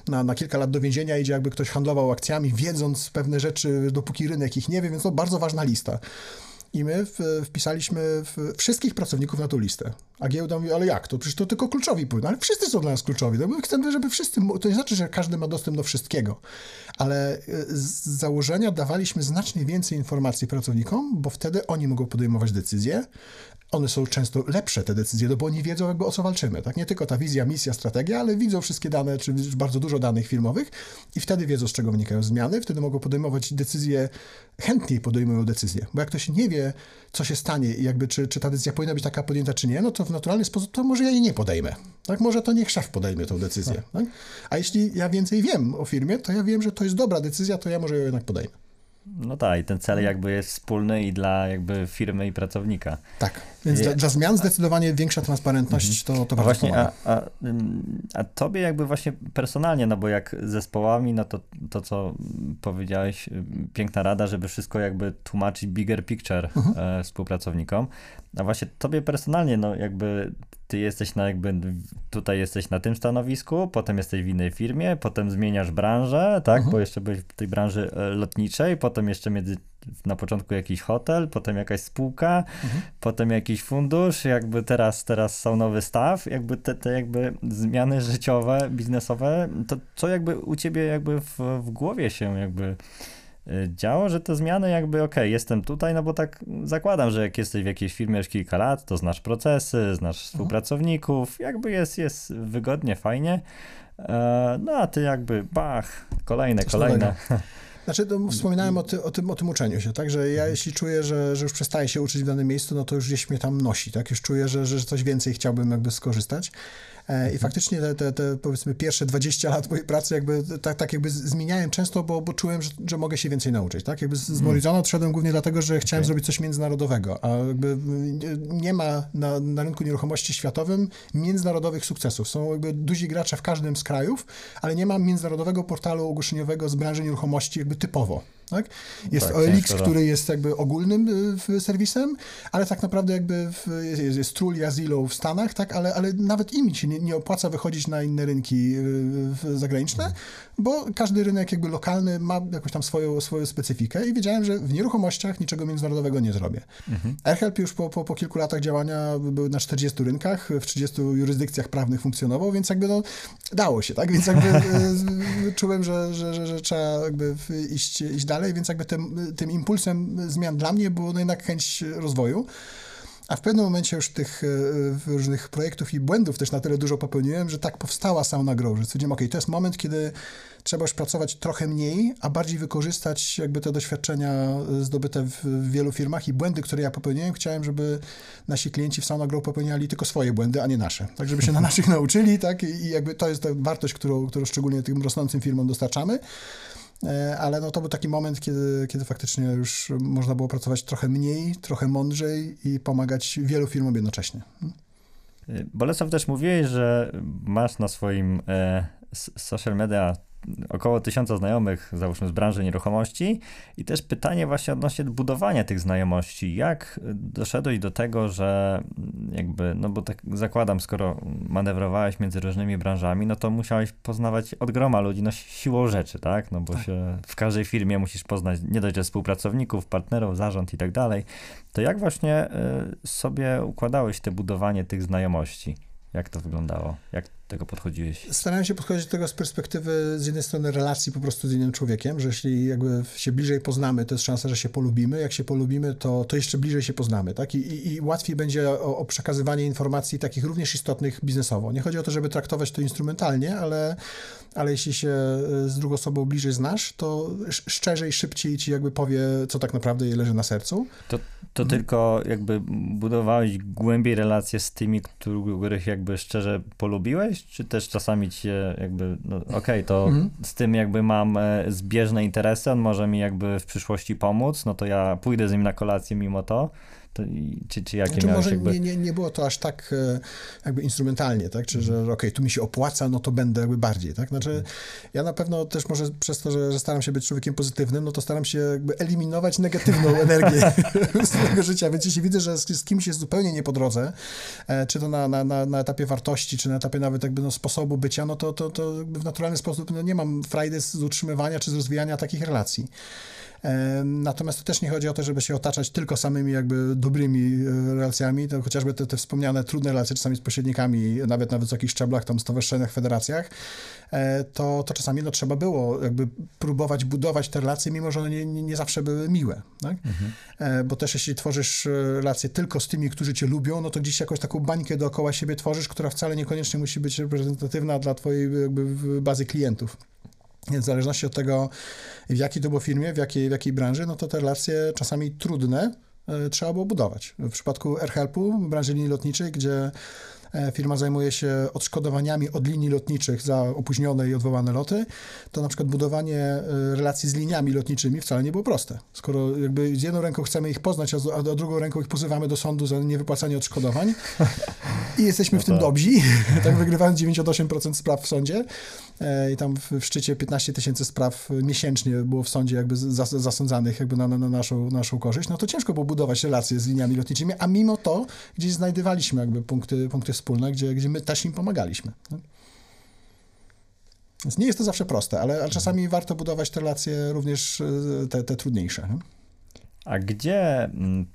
S1: na, na kilka lat do więzienia idzie, jakby ktoś handlował akcjami, wiedząc pewne rzeczy, dopóki rynek ich nie wie, więc to bardzo ważna lista. I my wpisaliśmy wszystkich pracowników na tą listę. A giełda mówi, ale jak to? Przecież to tylko kluczowi płyną. Ale wszyscy są dla nas kluczowi. No my chcemy, żeby wszyscy, to nie znaczy, że każdy ma dostęp do wszystkiego, ale e, z założenia dawaliśmy znacznie więcej informacji pracownikom, bo wtedy oni mogą podejmować decyzje, one są często lepsze, te decyzje, no bo oni wiedzą jakby o co walczymy, tak? Nie tylko ta wizja, misja, strategia, ale widzą wszystkie dane, czy bardzo dużo danych firmowych i wtedy wiedzą, z czego wynikają zmiany, wtedy mogą podejmować decyzje, chętniej podejmują decyzje, bo jak ktoś nie wie, co się stanie i jakby czy, czy ta decyzja powinna być taka podjęta, czy nie, no to w naturalny sposób, to może ja jej nie podejmę, tak? Może to niech szef podejmie tą decyzję, tak. tak? A jeśli ja więcej wiem o firmie, to ja wiem, że to jest dobra decyzja, to ja może ją jednak podejmę.
S3: No tak, i ten cel jakby jest wspólny i dla jakby firmy i pracownika.
S1: Tak, więc I... dla, dla, zmian zdecydowanie większa transparentność mhm. to, to bardzo
S3: właśnie, a, a, a, tobie jakby właśnie personalnie, no bo jak zespołami, no to to, co powiedziałeś, piękna rada, żeby wszystko jakby tłumaczyć bigger picture mhm. e, współpracownikom. A właśnie tobie personalnie, no jakby ty jesteś na jakby, tutaj jesteś na tym stanowisku, potem jesteś w innej firmie, potem zmieniasz branżę, tak, mhm. bo jeszcze byłeś w tej branży e, lotniczej, potem jeszcze między, na początku jakiś hotel, potem jakaś spółka, mhm. potem jakiś fundusz, jakby teraz, teraz są nowy staw, jakby te, te jakby zmiany życiowe, biznesowe, to co jakby u ciebie jakby w, w głowie się jakby działo, że te zmiany jakby ok, jestem tutaj, no bo tak zakładam, że jak jesteś w jakiejś firmie już kilka lat, to znasz procesy, znasz mhm. współpracowników, jakby jest, jest wygodnie, fajnie. E, no a ty jakby bach, kolejne, Coś kolejne. Nowego.
S1: Znaczy, to wspominałem o, ty, o, tym, o tym uczeniu się, tak, że ja mhm. jeśli czuję, że, że już przestaję się uczyć w danym miejscu, no to już gdzieś mnie tam nosi, tak, już czuję, że, że coś więcej chciałbym jakby skorzystać. E, I faktycznie te, te, te, powiedzmy pierwsze 20 lat mojej pracy jakby tak, tak jakby zmieniałem często, bo, bo czułem, że, że mogę się więcej nauczyć, tak? Jakby z, z mhm. Morizona odszedłem głównie dlatego, że chciałem okay. zrobić coś międzynarodowego, a jakby nie ma na, na rynku nieruchomości światowym międzynarodowych sukcesów. Są jakby duzi gracze w każdym z krajów, ale nie ma międzynarodowego portalu ogłoszeniowego z branży nieruchomości jakby typowo. Tak? Jest tak, OLX, który jest jakby ogólnym y, serwisem, ale tak naprawdę jakby w, jest, jest Trul i Azilo w Stanach, tak? ale, ale nawet im się nie, nie opłaca wychodzić na inne rynki y, zagraniczne. Bo każdy rynek jakby lokalny ma jakąś tam swoją, swoją specyfikę i wiedziałem, że w nieruchomościach niczego międzynarodowego nie zrobię. Mhm. AirHelp już po, po, po kilku latach działania był na 40 rynkach, w 30 jurysdykcjach prawnych funkcjonował, więc jakby no, dało się, tak? Więc jakby y, czułem, że, że, że, że trzeba jakby iść, iść dalej dalej, więc jakby tym, tym impulsem zmian dla mnie było no jednak chęć rozwoju. A w pewnym momencie już tych e, różnych projektów i błędów też na tyle dużo popełniłem, że tak powstała Sauna Grow, że stwierdziłem, ok, to jest moment, kiedy trzeba już pracować trochę mniej, a bardziej wykorzystać jakby te doświadczenia zdobyte w wielu firmach i błędy, które ja popełniłem, chciałem, żeby nasi klienci w Sauna Grow popełniali tylko swoje błędy, a nie nasze. Tak, żeby się na naszych nauczyli, tak, i jakby to jest ta wartość, którą, którą szczególnie tym rosnącym firmom dostarczamy. E, ale no to był taki moment, kiedy, kiedy faktycznie już można było pracować trochę mniej, trochę mądrzej i pomagać wielu firmom jednocześnie.
S3: E, Bolesław też mówiłeś, że masz na swoim e, social media około tysiąca znajomych, załóżmy z branży nieruchomości i też pytanie właśnie odnośnie budowania tych znajomości. Jak doszedłeś do tego, że jakby, no bo tak zakładam, skoro manewrowałeś między różnymi branżami, no to musiałeś poznawać od groma ludzi, no siłą rzeczy, tak? No bo tak. się w każdej firmie musisz poznać nie dość, że współpracowników, partnerów, zarząd i tak dalej. To jak właśnie y, sobie układałeś te budowanie tych znajomości? Jak to wyglądało? Jak tego podchodziłeś?
S1: Starałem się podchodzić do tego z perspektywy z jednej strony relacji po prostu z innym człowiekiem, że jeśli jakby się bliżej poznamy, to jest szansa, że się polubimy. Jak się polubimy, to, to jeszcze bliżej się poznamy, tak? I, i, i łatwiej będzie o, o, przekazywanie informacji takich również istotnych biznesowo. Nie chodzi o to, żeby traktować to instrumentalnie, ale, ale jeśli się e, z drugą osobą bliżej znasz, to szczerzej, szybciej ci jakby powie, co tak naprawdę jej leży na sercu.
S3: To, to hmm. tylko jakby budowałeś głębiej relacje z tymi, których jakby szczerze polubiłeś, czy też czasami ci się jakby, no okej, okay, to mhm. z tym jakby mam e, zbieżne interesy, on może mi jakby w przyszłości pomóc, no to ja pójdę z nim na kolację mimo to, to, czy, czy jakie
S1: znaczy, może jakby... nie, nie, nie było to aż tak e, jakby instrumentalnie, tak? Czy że okej, okay, tu mi się opłaca, no to będę jakby bardziej, tak? Znaczy mhm. ja na pewno też może przez to, że, że staram się być człowiekiem pozytywnym, no to staram się jakby eliminować negatywną energię swojego życia, więc jeśli widzę, że z, z kimś jest zupełnie nie po drodze, e, czy to na, na, na, na etapie wartości, czy na etapie nawet jakby no, sposobu bycia, no to, to, to w naturalny sposób no, nie mam frajdy z utrzymywania czy z rozwijania takich relacji. Natomiast to też nie chodzi o to, żeby się otaczać tylko samymi jakby dobrymi e, relacjami, to chociażby te, te wspomniane trudne relacje czasami z pośrednikami, nawet na wysokich szczeblach, tam stowarzyszeniach, federacjach, e, to, to czasami no, trzeba było jakby próbować budować te relacje, mimo że one nie, nie, zawsze były miłe, tak? mhm. E, bo też jeśli tworzysz relacje tylko z tymi, którzy cię lubią, no to gdzieś jakąś taką bańkę dookoła siebie tworzysz, która wcale niekoniecznie musi być reprezentatywna dla twojej jakby bazy klientów. Więc w zależności od tego, w jakiej to było firmie, w jakiej, w jakiej branży, no to te relacje czasami trudne e, trzeba było budować. W przypadku AirHelpu, branży linii lotniczej, gdzie E, firma zajmuje się odszkodowaniami od linii lotniczych za opóźnione i odwołane loty, to na przykład budowanie e, relacji z liniami lotniczymi wcale nie było proste. Skoro jakby z jedną ręką chcemy ich poznać, a, a drugą ręką ich pozywamy do sądu za niewypłacanie odszkodowań i jesteśmy no w tym tak. dobrzy, tak wygrywając 98% spraw w sądzie i tam w, szczycie 15 tysięcy spraw miesięcznie było w sądzie jakby zas, zasądzanych jakby na, na, naszą, naszą korzyść, no to ciężko było budować relacje z liniami lotniczymi, a mimo to gdzieś znajdywaliśmy jakby punkty, punkty wspólne, gdzie, gdzie my też im pomagaliśmy. Więc nie jest to zawsze proste, ale, ale czasami warto budować te relacje również e, te, te trudniejsze.
S3: A gdzie mm,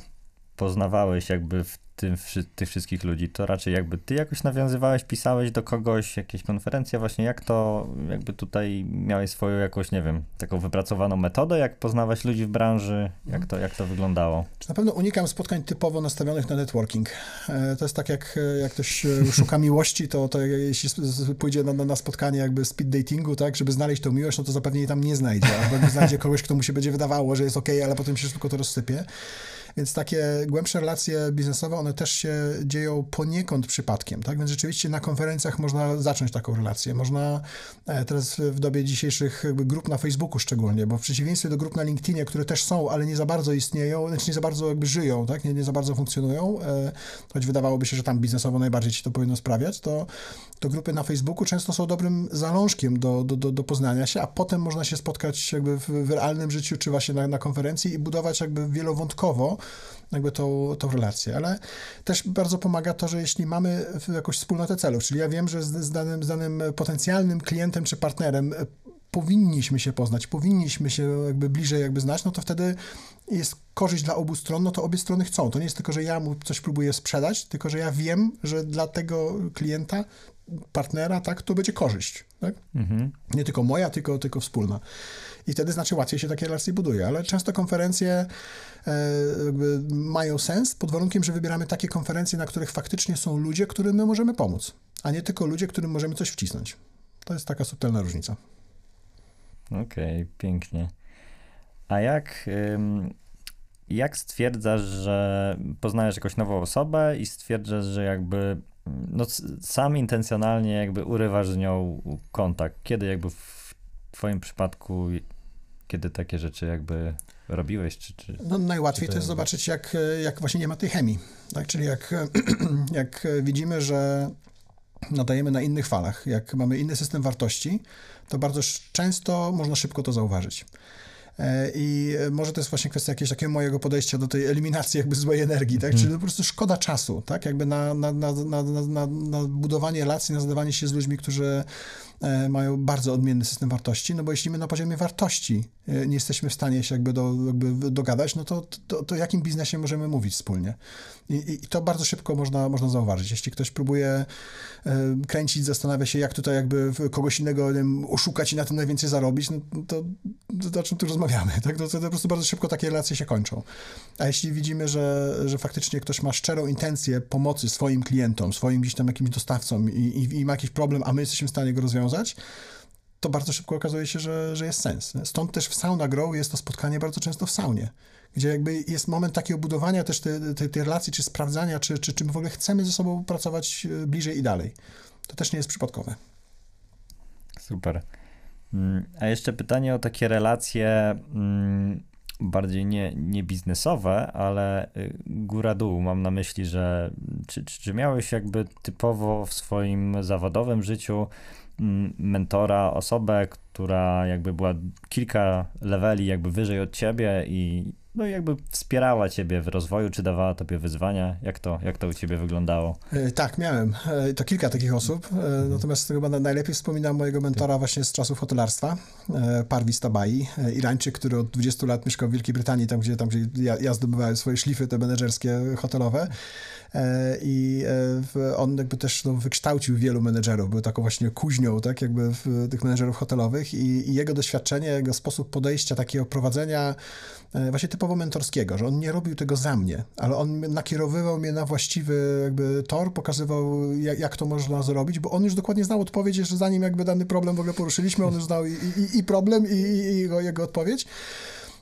S3: poznawałeś jakby w tym, tych wszystkich ludzi, to raczej jakby ty jakoś nawiązywałeś, pisałeś do kogoś, jakieś konferencje, właśnie jak to, jakby tutaj miałeś swoją jakąś, nie wiem, taką wypracowaną metodę, jak poznawać ludzi w branży, jak to, jak to wyglądało?
S1: Na pewno unikam spotkań typowo nastawionych na networking. E, to jest tak, jak, jak ktoś e, szuka miłości, to, to jeśli pójdzie na, na spotkanie jakby speed datingu, tak, żeby znaleźć tą miłość, no to zapewne jej tam nie znajdzie, albo nie znajdzie kogoś, kto mu się będzie wydawało, że jest ok, ale potem się szybko to rozsypie. Więc takie głębsze relacje biznesowe, one też się dzieją poniekąd przypadkiem, tak? Więc rzeczywiście na konferencjach można zacząć taką relację. Można e, teraz w dobie dzisiejszych grup na Facebooku szczególnie, bo w przeciwieństwie do grup na LinkedInie, które też są, ale nie za bardzo istnieją, znaczy nie za bardzo jakby żyją, tak? Nie, nie za bardzo funkcjonują, e, choć wydawałoby się, że tam biznesowo najbardziej ci to powinno sprawiać, to, to grupy na Facebooku często są dobrym zalążkiem do, do, do, do poznania się, a potem można się spotkać jakby w, w realnym życiu, czy właśnie na, na konferencji i budować jakby wielowątkowo jakby tą, tą relację, ale też bardzo pomaga to, że jeśli mamy jakąś wspólnotę celów, czyli ja wiem, że z, z, danym, z danym potencjalnym klientem czy partnerem powinniśmy się poznać, powinniśmy się jakby bliżej jakby znać, no to wtedy jest korzyść dla obu stron, no to obie strony chcą. To nie jest tylko, że ja mu coś próbuję sprzedać, tylko, że ja wiem, że dla tego klienta, partnera, tak, to będzie korzyść, tak? Mhm. Nie tylko moja, tylko, tylko wspólna. I wtedy znaczy łatwiej się takie relacje buduje, ale często konferencje e, mają sens pod warunkiem, że wybieramy takie konferencje, na których faktycznie są ludzie, którym my możemy pomóc, a nie tylko ludzie, którym możemy coś wcisnąć. To jest taka subtelna różnica.
S3: Okej, okay, pięknie. A jak, jak stwierdzasz, że poznajesz jakąś nową osobę i stwierdzasz, że jakby no, sam intencjonalnie jakby urywasz z nią kontakt? Kiedy jakby w twoim przypadku, kiedy takie rzeczy jakby robiłeś? Czy, czy,
S1: no, najłatwiej czy to, to jest zobaczyć, jak, jak właśnie nie ma tej chemii. Tak? Czyli jak, jak widzimy, że nadajemy na innych falach, jak mamy inny system wartości, to bardzo często można szybko to zauważyć. E, I może to jest właśnie kwestia jakiegoś takiego mojego podejścia do tej eliminacji jakby złej energii, tak? Czyli po prostu szkoda czasu, tak? Jakby na, na, na, na, budowanie relacji, na zadawanie się z ludźmi, którzy E, mają bardzo odmienny system wartości, no bo jeśli my na poziomie wartości e, nie jesteśmy w stanie się jakby, do, jakby dogadać, no to, to, to jakim biznesie możemy mówić wspólnie? I, I, to bardzo szybko można, można zauważyć. Jeśli ktoś próbuje e, kręcić, zastanawia się, jak tutaj jakby kogoś innego wiem, oszukać i na tym najwięcej zarobić, no to, to, o czym tu rozmawiamy? Tak? To, to po prostu bardzo szybko takie relacje się kończą. A jeśli widzimy, że, że faktycznie ktoś ma szczerą intencję pomocy swoim klientom, swoim gdzieś tam jakimś dostawcom i, i, i ma jakiś problem, a my jesteśmy w stanie go rozwiązać, to bardzo szybko okazuje się, że, że jest sens. Stąd też w Sauna Grow jest to spotkanie bardzo często w saunie, gdzie jakby jest moment takiego budowania też tej te, te relacji, czy sprawdzania, czy, czy, czy my w ogóle chcemy ze sobą pracować e, bliżej i dalej. To też nie jest przypadkowe.
S3: Super. Mm, a jeszcze pytanie o takie relacje mm, bardziej nie, nie biznesowe, ale y, góra-dół. Mam na myśli, że czy, czy miałeś jakby typowo w swoim zawodowym życiu mentora, osobę, która jakby była kilka leveli jakby wyżej od ciebie i no jakby wspierała ciebie w rozwoju, czy dawała tobie wyzwania? Jak to, jak to u ciebie wyglądało?
S1: E, tak, miałem. E, to kilka takich osób, e, natomiast chyba najlepiej wspominam mojego mentora właśnie z czasów hotelarstwa, Parvis Tabai, Irańczyk, który od 20 lat mieszkał w Wielkiej Brytanii, tam gdzie, tam, gdzie ja, ja zdobywałem swoje szlify te menedżerskie hotelowe. E, i e, on jakby też no, wykształcił wielu menedżerów, był taką właśnie kuźnią, tak, jakby tych menedżerów hotelowych i, i jego doświadczenie, jego sposób podejścia, takiego prowadzenia e, właśnie typowo mentorskiego, że on nie robił tego za mnie, ale on nakierowywał mnie na właściwy jakby tor, pokazywał jak, jak to można zrobić, bo on już dokładnie znał odpowiedź, że zanim jakby dany problem w ogóle poruszyliśmy, on już znał i, i, i problem, i, i jego, jego odpowiedź.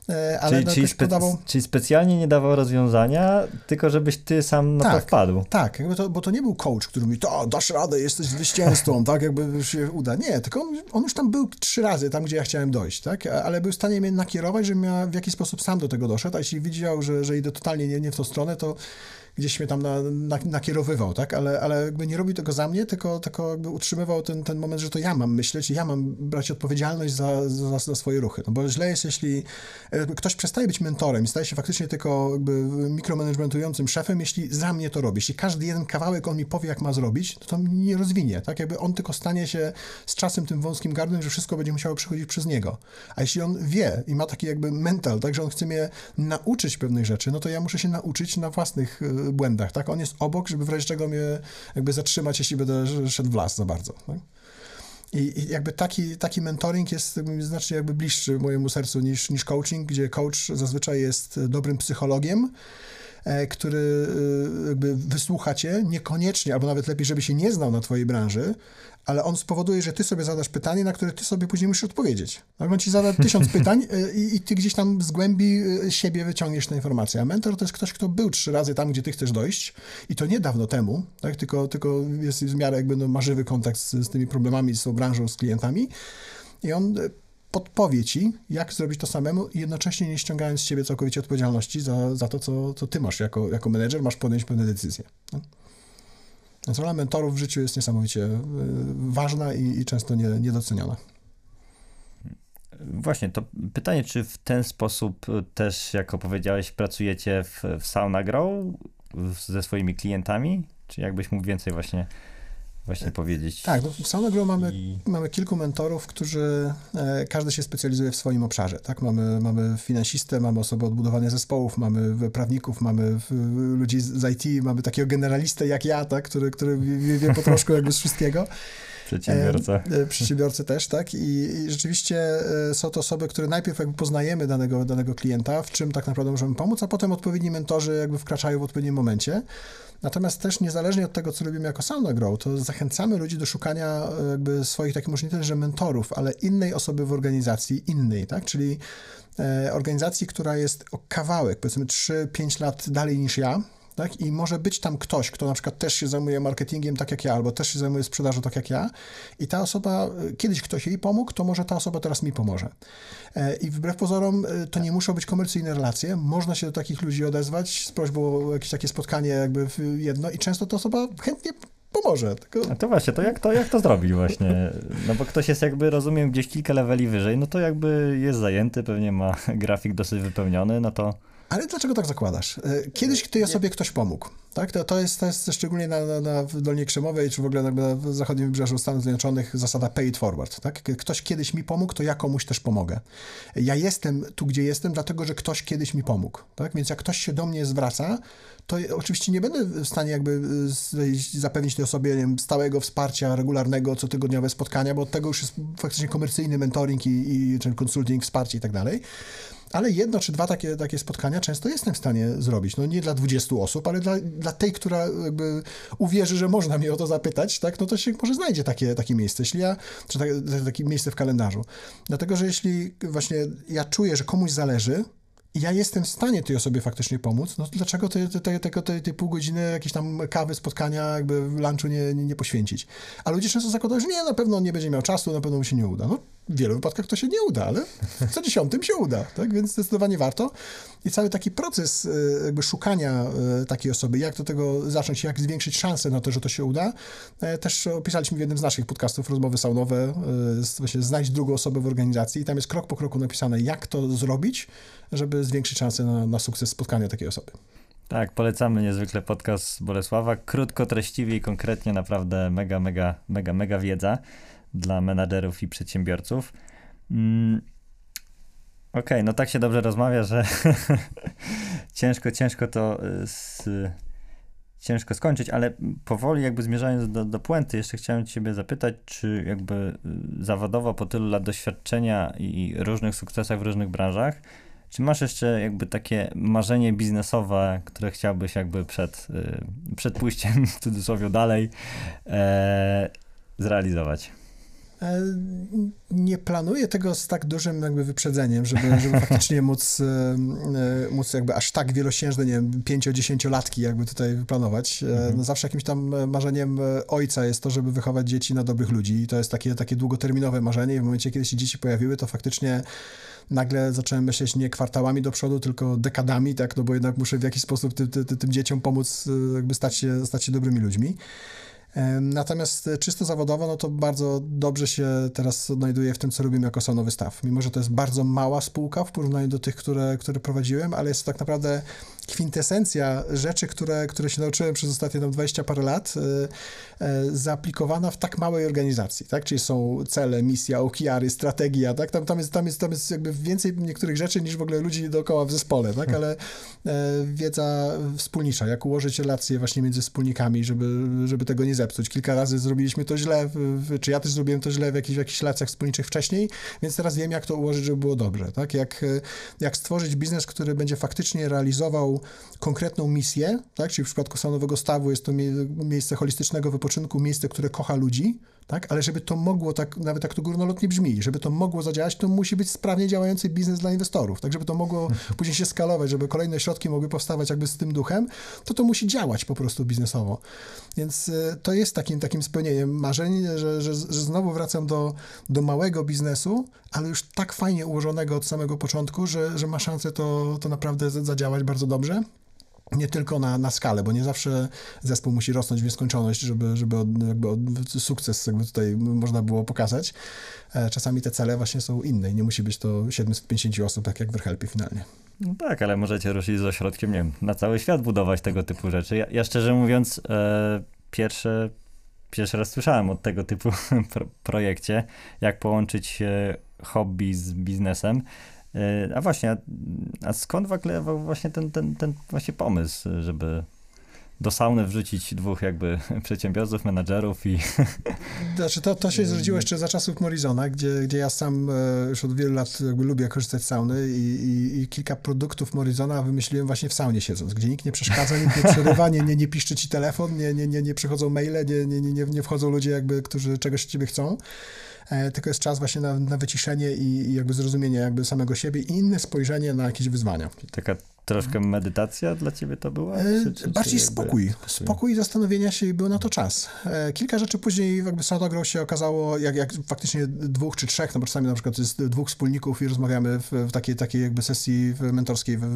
S3: E, ale czyli, czyli, spe podawał... czyli, specjalnie nie dawał rozwiązania, tylko żebyś ty sam na tak, to wpadł.
S1: Tak, jakby to, bo to nie był coach, który mi to dasz radę, jesteś zwycięzcą, tak, jakby się uda. Nie, tylko on, on, już tam był trzy razy tam, gdzie ja chciałem dojść, tak, ale był w stanie mnie nakierować, żebym ja w jakiś sposób sam do tego doszedł, a jeśli widział, że, że idę totalnie nie, nie w tą stronę, to gdzieś mnie tam na, na, nakierowywał, tak? Ale, ale jakby nie robił tego za mnie, tylko, tylko jakby utrzymywał ten, ten moment, że to ja mam myśleć, ja mam brać odpowiedzialność za, za, za swoje ruchy. No bo źle jest, jeśli ktoś przestaje być mentorem i staje się faktycznie tylko jakby mikromanagementującym szefem, jeśli za mnie to robi. Jeśli każdy jeden kawałek on mi powie, jak ma zrobić, to to nie rozwinie, tak? Jakby on tylko stanie się z czasem tym wąskim gardłem, że wszystko będzie musiało przychodzić przez niego. A jeśli on wie i ma taki jakby mental, tak, że on chce mnie nauczyć pewnych rzeczy, no to ja muszę się nauczyć na własnych e, błędach, tak? On jest obok, żeby w razie czego mnie jakby zatrzymać, jeśli będę szedł w las za bardzo. Tak? I, jakby taki, taki mentoring jest znacznie jakby bliższy mojemu sercu niż, niż coaching, gdzie coach zazwyczaj jest dobrym psychologiem, e, który e, jakby wysłucha cię, niekoniecznie, albo nawet lepiej, żeby się nie znał na twojej branży, ale on spowoduje, że ty sobie zadasz pytanie, na które ty sobie później musisz odpowiedzieć. Tak? On ci zada tysiąc pytań y, i, i, ty gdzieś tam z głębi y, siebie wyciągniesz tę informację. A mentor to jest ktoś, kto był trzy razy tam, gdzie ty chcesz dojść i to nie dawno temu, tak? tylko, tylko jest w miarę jakby no, ma żywy kontakt z, z tymi problemami, z tą branżą, z klientami i on y, podpowie ci, jak zrobić to samemu i jednocześnie nie ściągając z ciebie całkowicie odpowiedzialności za, za to, co, co ty masz jako, jako menedżer, masz podjąć pewne decyzje. No? Więc rola mentorów w życiu jest niesamowicie y, ważna i, i często nie, niedoceniana.
S3: Właśnie, to pytanie, czy w ten sposób też, jak opowiedziałeś, pracujecie w, w Sauna Grow ze swoimi klientami? Czy jakbyś mógł więcej właśnie właśnie powiedzieć.
S1: Tak, no w Soundgrow mamy, I... mamy kilku mentorów, którzy e, każdy się specjalizuje w swoim obszarze. Tak? Mamy, mamy finansistę, mamy osoby odbudowania zespołów, mamy prawników, mamy ludzi z IT, mamy takiego generalistę jak ja, tak? który, który wie, wie po troszkę jakby z wszystkiego.
S3: Przedsiębiorca.
S1: E, e, przedsiębiorcy też, tak? I, I, rzeczywiście e, są to osoby, które najpierw jakby poznajemy danego, danego klienta, w czym tak naprawdę możemy pomóc, a potem odpowiedni mentorzy jakby wkraczają w odpowiednim momencie. Natomiast też niezależnie od tego, co robimy jako Grow, to zachęcamy ludzi do szukania jakby swoich takich, może nie tyle, że mentorów, ale innej osoby w organizacji, innej, tak? Czyli organizacji, która jest o kawałek, powiedzmy 3-5 lat dalej niż ja, tak? I może być tam ktoś, kto na przykład też się zajmuje marketingiem tak jak ja, albo też się zajmuje sprzedażą tak jak ja i ta osoba, kiedyś ktoś jej pomógł, to może ta osoba teraz mi pomoże. E, I wbrew pozorom e, to nie muszą być komercyjne relacje, można się do takich ludzi odezwać z prośbą o jakieś takie spotkanie jakby jedno i często ta osoba chętnie pomoże.
S3: Tylko... A to właśnie, to jak to, jak to zrobić właśnie? No bo ktoś jest jakby, rozumiem, gdzieś kilka leveli wyżej, no to jakby jest zajęty, pewnie ma grafik dosyć wypełniony, no to...
S1: Ale dlaczego tak zakładasz? E, kiedyś tej osobie ktoś pomógł. Tak? To, to, jest, to jest szczególnie na, na, na Dolnej Krzemowej, czy w ogóle na, na zachodnim wybrzeżu Stanów Zjednoczonych zasada pay it forward. Tak? Ktoś kiedyś mi pomógł, to ja komuś też pomogę. Ja jestem tu, gdzie jestem, dlatego, że ktoś kiedyś mi pomógł. Tak? Więc jak ktoś się do mnie zwraca, to oczywiście nie będę w stanie jakby e, zapewnić tej osobie nie wiem, stałego wsparcia, regularnego, cotygodniowe spotkania, bo od tego już jest faktycznie komercyjny mentoring i, i czy consulting, wsparcie i tak dalej ale jedno czy dwa takie, takie spotkania często jestem w stanie zrobić. No nie dla 20 osób, ale dla, dla tej, która jakby uwierzy, że można mnie o to zapytać, tak, no to się może znajdzie takie, takie miejsce, jeśli ja, czy takie, takie miejsce w kalendarzu. Dlatego, że jeśli właśnie ja czuję, że komuś zależy, ja jestem w stanie tej osobie faktycznie pomóc, no to dlaczego tej, tej, tej pół godziny jakieś tam kawy, spotkania, jakby lunchu nie, nie, nie poświęcić? A ludzie często zakładają, że nie, na pewno on nie będzie miał czasu, na pewno mu się nie uda. No, w wielu wypadkach to się nie uda, ale co dziesiątym się uda, tak? Więc zdecydowanie warto. I cały taki proces y, jakby szukania y, takiej osoby, jak do tego zacząć, jak zwiększyć szanse na to, że to się uda, e, też opisaliśmy w jednym z naszych podcastów rozmowy saunowe, właśnie znajdź drugą osobę w organizacji i tam jest krok po kroku napisane, jak to zrobić, żeby zwiększyć szanse na, na sukces spotkania takiej osoby.
S3: Tak, polecamy niezwykle podcast Bolesława. Krótko, treściwie i konkretnie, naprawdę mega, mega, mega, mega wiedza dla menadżerów i przedsiębiorców. Mm. Okej, okay, no tak się dobrze rozmawia, że ciężko, ciężko to z, ciężko skończyć, ale powoli jakby zmierzając do, do puenty, jeszcze chciałem ciebie zapytać, czy jakby y, zawodowo po tylu lat doświadczenia i różnych sukcesach w różnych branżach, czy masz jeszcze jakby takie marzenie biznesowe, które chciałbyś jakby przed, y, przed pójściem w cudzysłowie dalej e, zrealizować?
S1: E, nie planuję tego z tak dużym jakby wyprzedzeniem, żeby, żeby faktycznie móc, e, e, móc jakby aż tak wielosiężne, nie wiem, 5-10-latki jakby tutaj planować. Mhm. No zawsze jakimś tam marzeniem ojca jest to, żeby wychować dzieci na dobrych ludzi i to jest takie, takie długoterminowe marzenie i w momencie, kiedy się dzieci pojawiły, to faktycznie nagle zacząłem myśleć nie kwartałami do przodu, tylko dekadami, tak, no bo jednak muszę w jakiś sposób ty, ty, ty, tym dzieciom pomóc jakby stać się, stać się dobrymi ludźmi. Natomiast czysto zawodowo, no to bardzo dobrze się teraz odnajduję w tym, co robimy jako Sonowy Staw. Mimo, że to jest bardzo mała spółka w porównaniu do tych, które, które prowadziłem, ale jest to tak naprawdę kwintesencja rzeczy, które, które się nauczyłem przez ostatnie tam 20 parę lat, e, zaaplikowana w tak małej organizacji, tak? Czyli są cele, misja, okiary, strategia, tak? Tam, tam, jest, tam, jest, tam jest jakby więcej niektórych rzeczy niż w ogóle ludzi dookoła w zespole, tak? Ale e, wiedza wspólnicza, jak ułożyć relacje właśnie między wspólnikami, żeby, żeby tego nie zepsuć. Kilka razy zrobiliśmy to źle, w, czy ja też zrobiłem to źle w jakichś, w jakichś relacjach wspólniczych wcześniej, więc teraz wiem, jak to ułożyć, żeby było dobrze, tak? Jak, jak stworzyć biznes, który będzie faktycznie realizował konkretną misję, tak? czyli w przypadku Stanowego Stawu jest to miejsce holistycznego wypoczynku, miejsce, które kocha ludzi, tak? ale żeby to mogło, tak, nawet jak to górnolotnie brzmi, żeby to mogło zadziałać, to musi być sprawnie działający biznes dla inwestorów, tak żeby to mogło później się skalować, żeby kolejne środki mogły powstawać jakby z tym duchem, to to musi działać po prostu biznesowo. Więc y, to jest takim, takim spełnieniem marzeń, że, że, że znowu wracam do, do małego biznesu, ale już tak fajnie ułożonego od samego początku, że, że ma szansę to, to naprawdę zadziałać bardzo dobrze nie tylko na, na skalę, bo nie zawsze zespół musi rosnąć w nieskończoność, żeby, żeby jakby sukces jakby tutaj można było pokazać. E, czasami te cele właśnie są inne i nie musi być to 750 osób, tak jak w Helpie finalnie.
S3: No tak, ale możecie ruszyć z ośrodkiem, nie wiem, na cały świat budować tego typu rzeczy. Ja, ja szczerze mówiąc, e, pierwsze, pierwszy raz słyszałem o tego typu pro, projekcie, jak połączyć hobby z biznesem. E, a właśnie, a skąd w właśnie ten, ten, ten właśnie pomysł, żeby do sauny wrzucić dwóch jakby przedsiębiorców, menadżerów i...
S1: Znaczy to, to się zrodziło jeszcze za czasów Morizona, gdzie, gdzie ja sam e, już od wielu lat jakby lubię korzystać z sauny i, i, i, kilka produktów Morizona wymyśliłem właśnie w saunie siedząc, gdzie nikt nie przeszkadza, nikt nie przerywa, nie, nie, nie piszczy ci telefon, nie, nie, nie, nie przychodzą maile, nie, nie, nie, nie wchodzą ludzie jakby, którzy czegoś ciebie chcą. E, tylko jest czas właśnie na, na wyciszenie i, i, jakby zrozumienie jakby samego siebie i inne spojrzenie na jakieś wyzwania.
S3: Taka troszkę medytacja dla ciebie to była? E,
S1: czy, czy, bardziej czy spokój. Spokój i zastanowienia się i był na to czas. E, kilka rzeczy później jakby Soundgrow się okazało, jak, jak faktycznie dwóch czy trzech, no bo czasami na przykład jest dwóch wspólników i rozmawiamy w, w takiej, takiej jakby sesji mentorskiej we,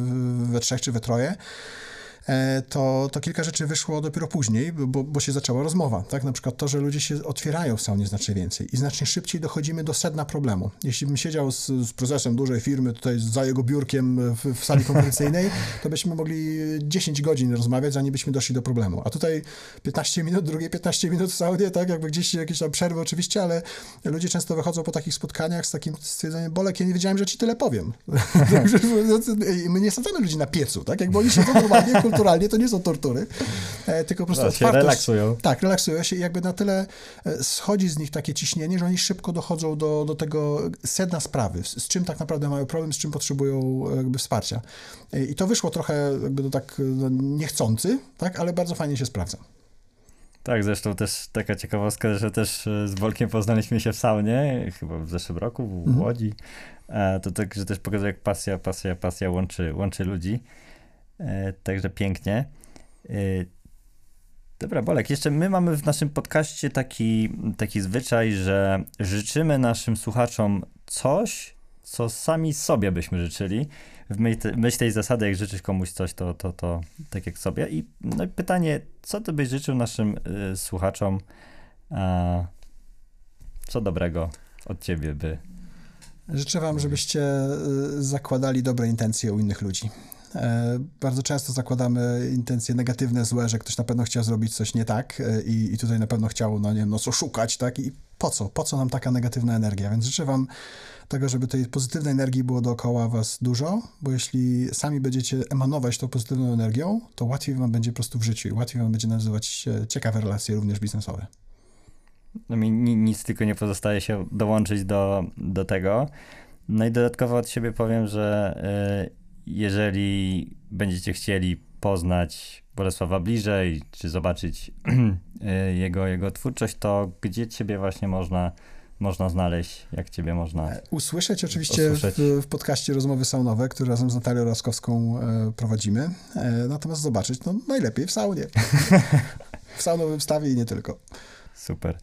S1: we trzech czy we troje, to, to kilka rzeczy wyszło dopiero później, bo, bo się zaczęła rozmowa. Tak? Na przykład to, że ludzie się otwierają w saunie znacznie więcej i znacznie szybciej dochodzimy do sedna problemu. Jeśli bym siedział z, z prezesem dużej firmy tutaj za jego biurkiem w, w sali konferencyjnej, to byśmy mogli 10 godzin rozmawiać, zanim byśmy doszli do problemu. A tutaj 15 minut, drugie 15 minut w saunie, tak? Jakby gdzieś jakieś tam przerwy oczywiście, ale ludzie często wychodzą po takich spotkaniach z takim stwierdzeniem, Bolek, ja nie wiedziałem, że ci tyle powiem. My nie sadzamy ludzi na piecu, tak? Jakby oni siedzą normalnie, kulturalnie, to nie są tortury, e, tylko po prostu no, otwartość.
S3: relaksują.
S1: Tak, relaksują się i jakby na tyle e, schodzi z nich takie ciśnienie, że oni szybko dochodzą do, do tego sedna sprawy, z, z czym tak naprawdę mają problem, z czym potrzebują e, jakby wsparcia. I to wyszło trochę jakby do tak niechcący, tak, ale bardzo fajnie się sprawdza.
S3: Tak, zresztą też taka ciekawostka, że też z Wolkiem poznaliśmy się w saunie, chyba w zeszłym roku w mhm. Łodzi. To tak, że też pokazuje, jak pasja, pasja, pasja łączy, łączy ludzi. E, także pięknie. E, dobra, Bolek, jeszcze my mamy w naszym podcaście taki, taki zwyczaj, że życzymy naszym słuchaczom coś, co sami sobie byśmy życzyli. W myśl tej zasady, jak życzysz komuś coś, to, to, to tak jak sobie. I no, pytanie, co ty byś życzył naszym y, słuchaczom? A, co dobrego od ciebie by?
S1: Życzę wam, żebyście zakładali dobre intencje u innych ludzi. E, bardzo często zakładamy intencje negatywne, złe, że ktoś na pewno chciał zrobić coś nie tak e, i, i tutaj na pewno chciał, no nie wiem, no co szukać, tak? I po co? Po co nam taka negatywna energia? Więc życzę wam tego, żeby tej pozytywnej energii było dookoła was dużo, bo jeśli sami będziecie emanować tą pozytywną energią, to łatwiej wam będzie po prostu w życiu i łatwiej wam będzie nazywać ciekawe relacje, również biznesowe.
S3: No mi nic tylko nie pozostaje się dołączyć do, do tego. No i dodatkowo od siebie powiem, że yy, jeżeli będziecie chcieli poznać Bolesława bliżej, czy zobaczyć e, jego, jego twórczość, to gdzie ciebie właśnie można, można znaleźć, jak ciebie można e,
S1: usłyszeć? Oczywiście usłyszeć. W, w podcaście Rozmowy Saunowe, który razem z Natalią Laskowską e, prowadzimy. E, natomiast zobaczyć, no najlepiej w saunie. w saunowym stawie i nie tylko.
S3: Super.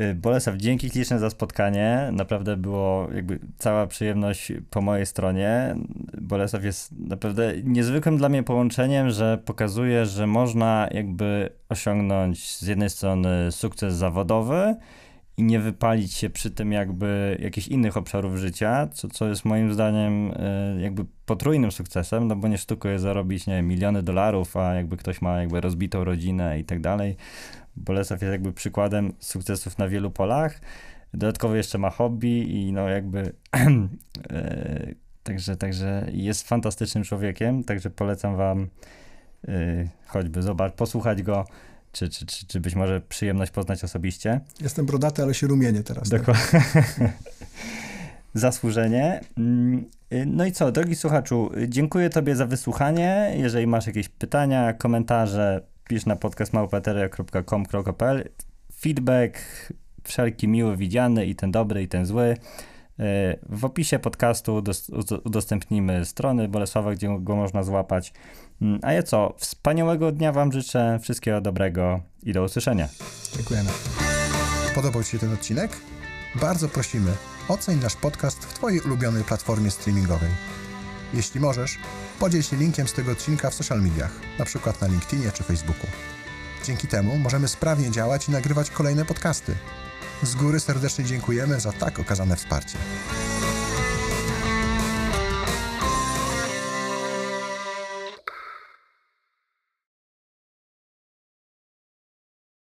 S3: Y, Bolesław, dzięki śliczne za spotkanie. Naprawdę było jakby cała przyjemność po mojej stronie. Bolesław jest naprawdę niezwykłym dla mnie połączeniem, że pokazuje, że można jakby osiągnąć z jednej strony sukces zawodowy i nie wypalić się przy tym jakby jakichś innych obszarów życia, co, co jest moim zdaniem y, jakby potrójnym sukcesem, no bo nie sztuką jest zarobić, nie wiem, miliony dolarów, a jakby ktoś ma jakby rozbitą rodzinę i tak dalej Bolesław jest jakby przykładem sukcesów na wielu polach. Dodatkowo jeszcze ma hobby i no jakby e, także, także jest fantastycznym człowiekiem, także polecam wam e, choćby zobacz, posłuchać go, czy, czy, czy, czy być może przyjemność poznać osobiście.
S1: Jestem brodaty, ale się rumienię teraz.
S3: Tak? Dokładnie. Zasłużenie. Mm, no i co, drogi słuchaczu, dziękuję Tobie za wysłuchanie. Jeżeli masz jakieś pytania, komentarze, pisz na podcastmałpateria.com.pl Feedback wszelki miły, widziany i ten dobry, i ten zły. Y, w opisie podcastu udostępnimy strony Bolesława, gdzie go można złapać. Mm, a ja co? Wspaniałego dnia Wam życzę, wszystkiego dobrego i do usłyszenia.
S1: Dziękujemy. Podobał Ci się ten odcinek? Bardzo prosimy, oceń nasz podcast w Twojej ulubionej platformie streamingowej. Jeśli możesz, podziel się linkiem z tego odcinka w social mediach, przykład na LinkedInie czy Facebooku. Dzięki temu możemy sprawnie działać i nagrywać kolejne podcasty. Z góry serdecznie dziękujemy za tak okazane wsparcie.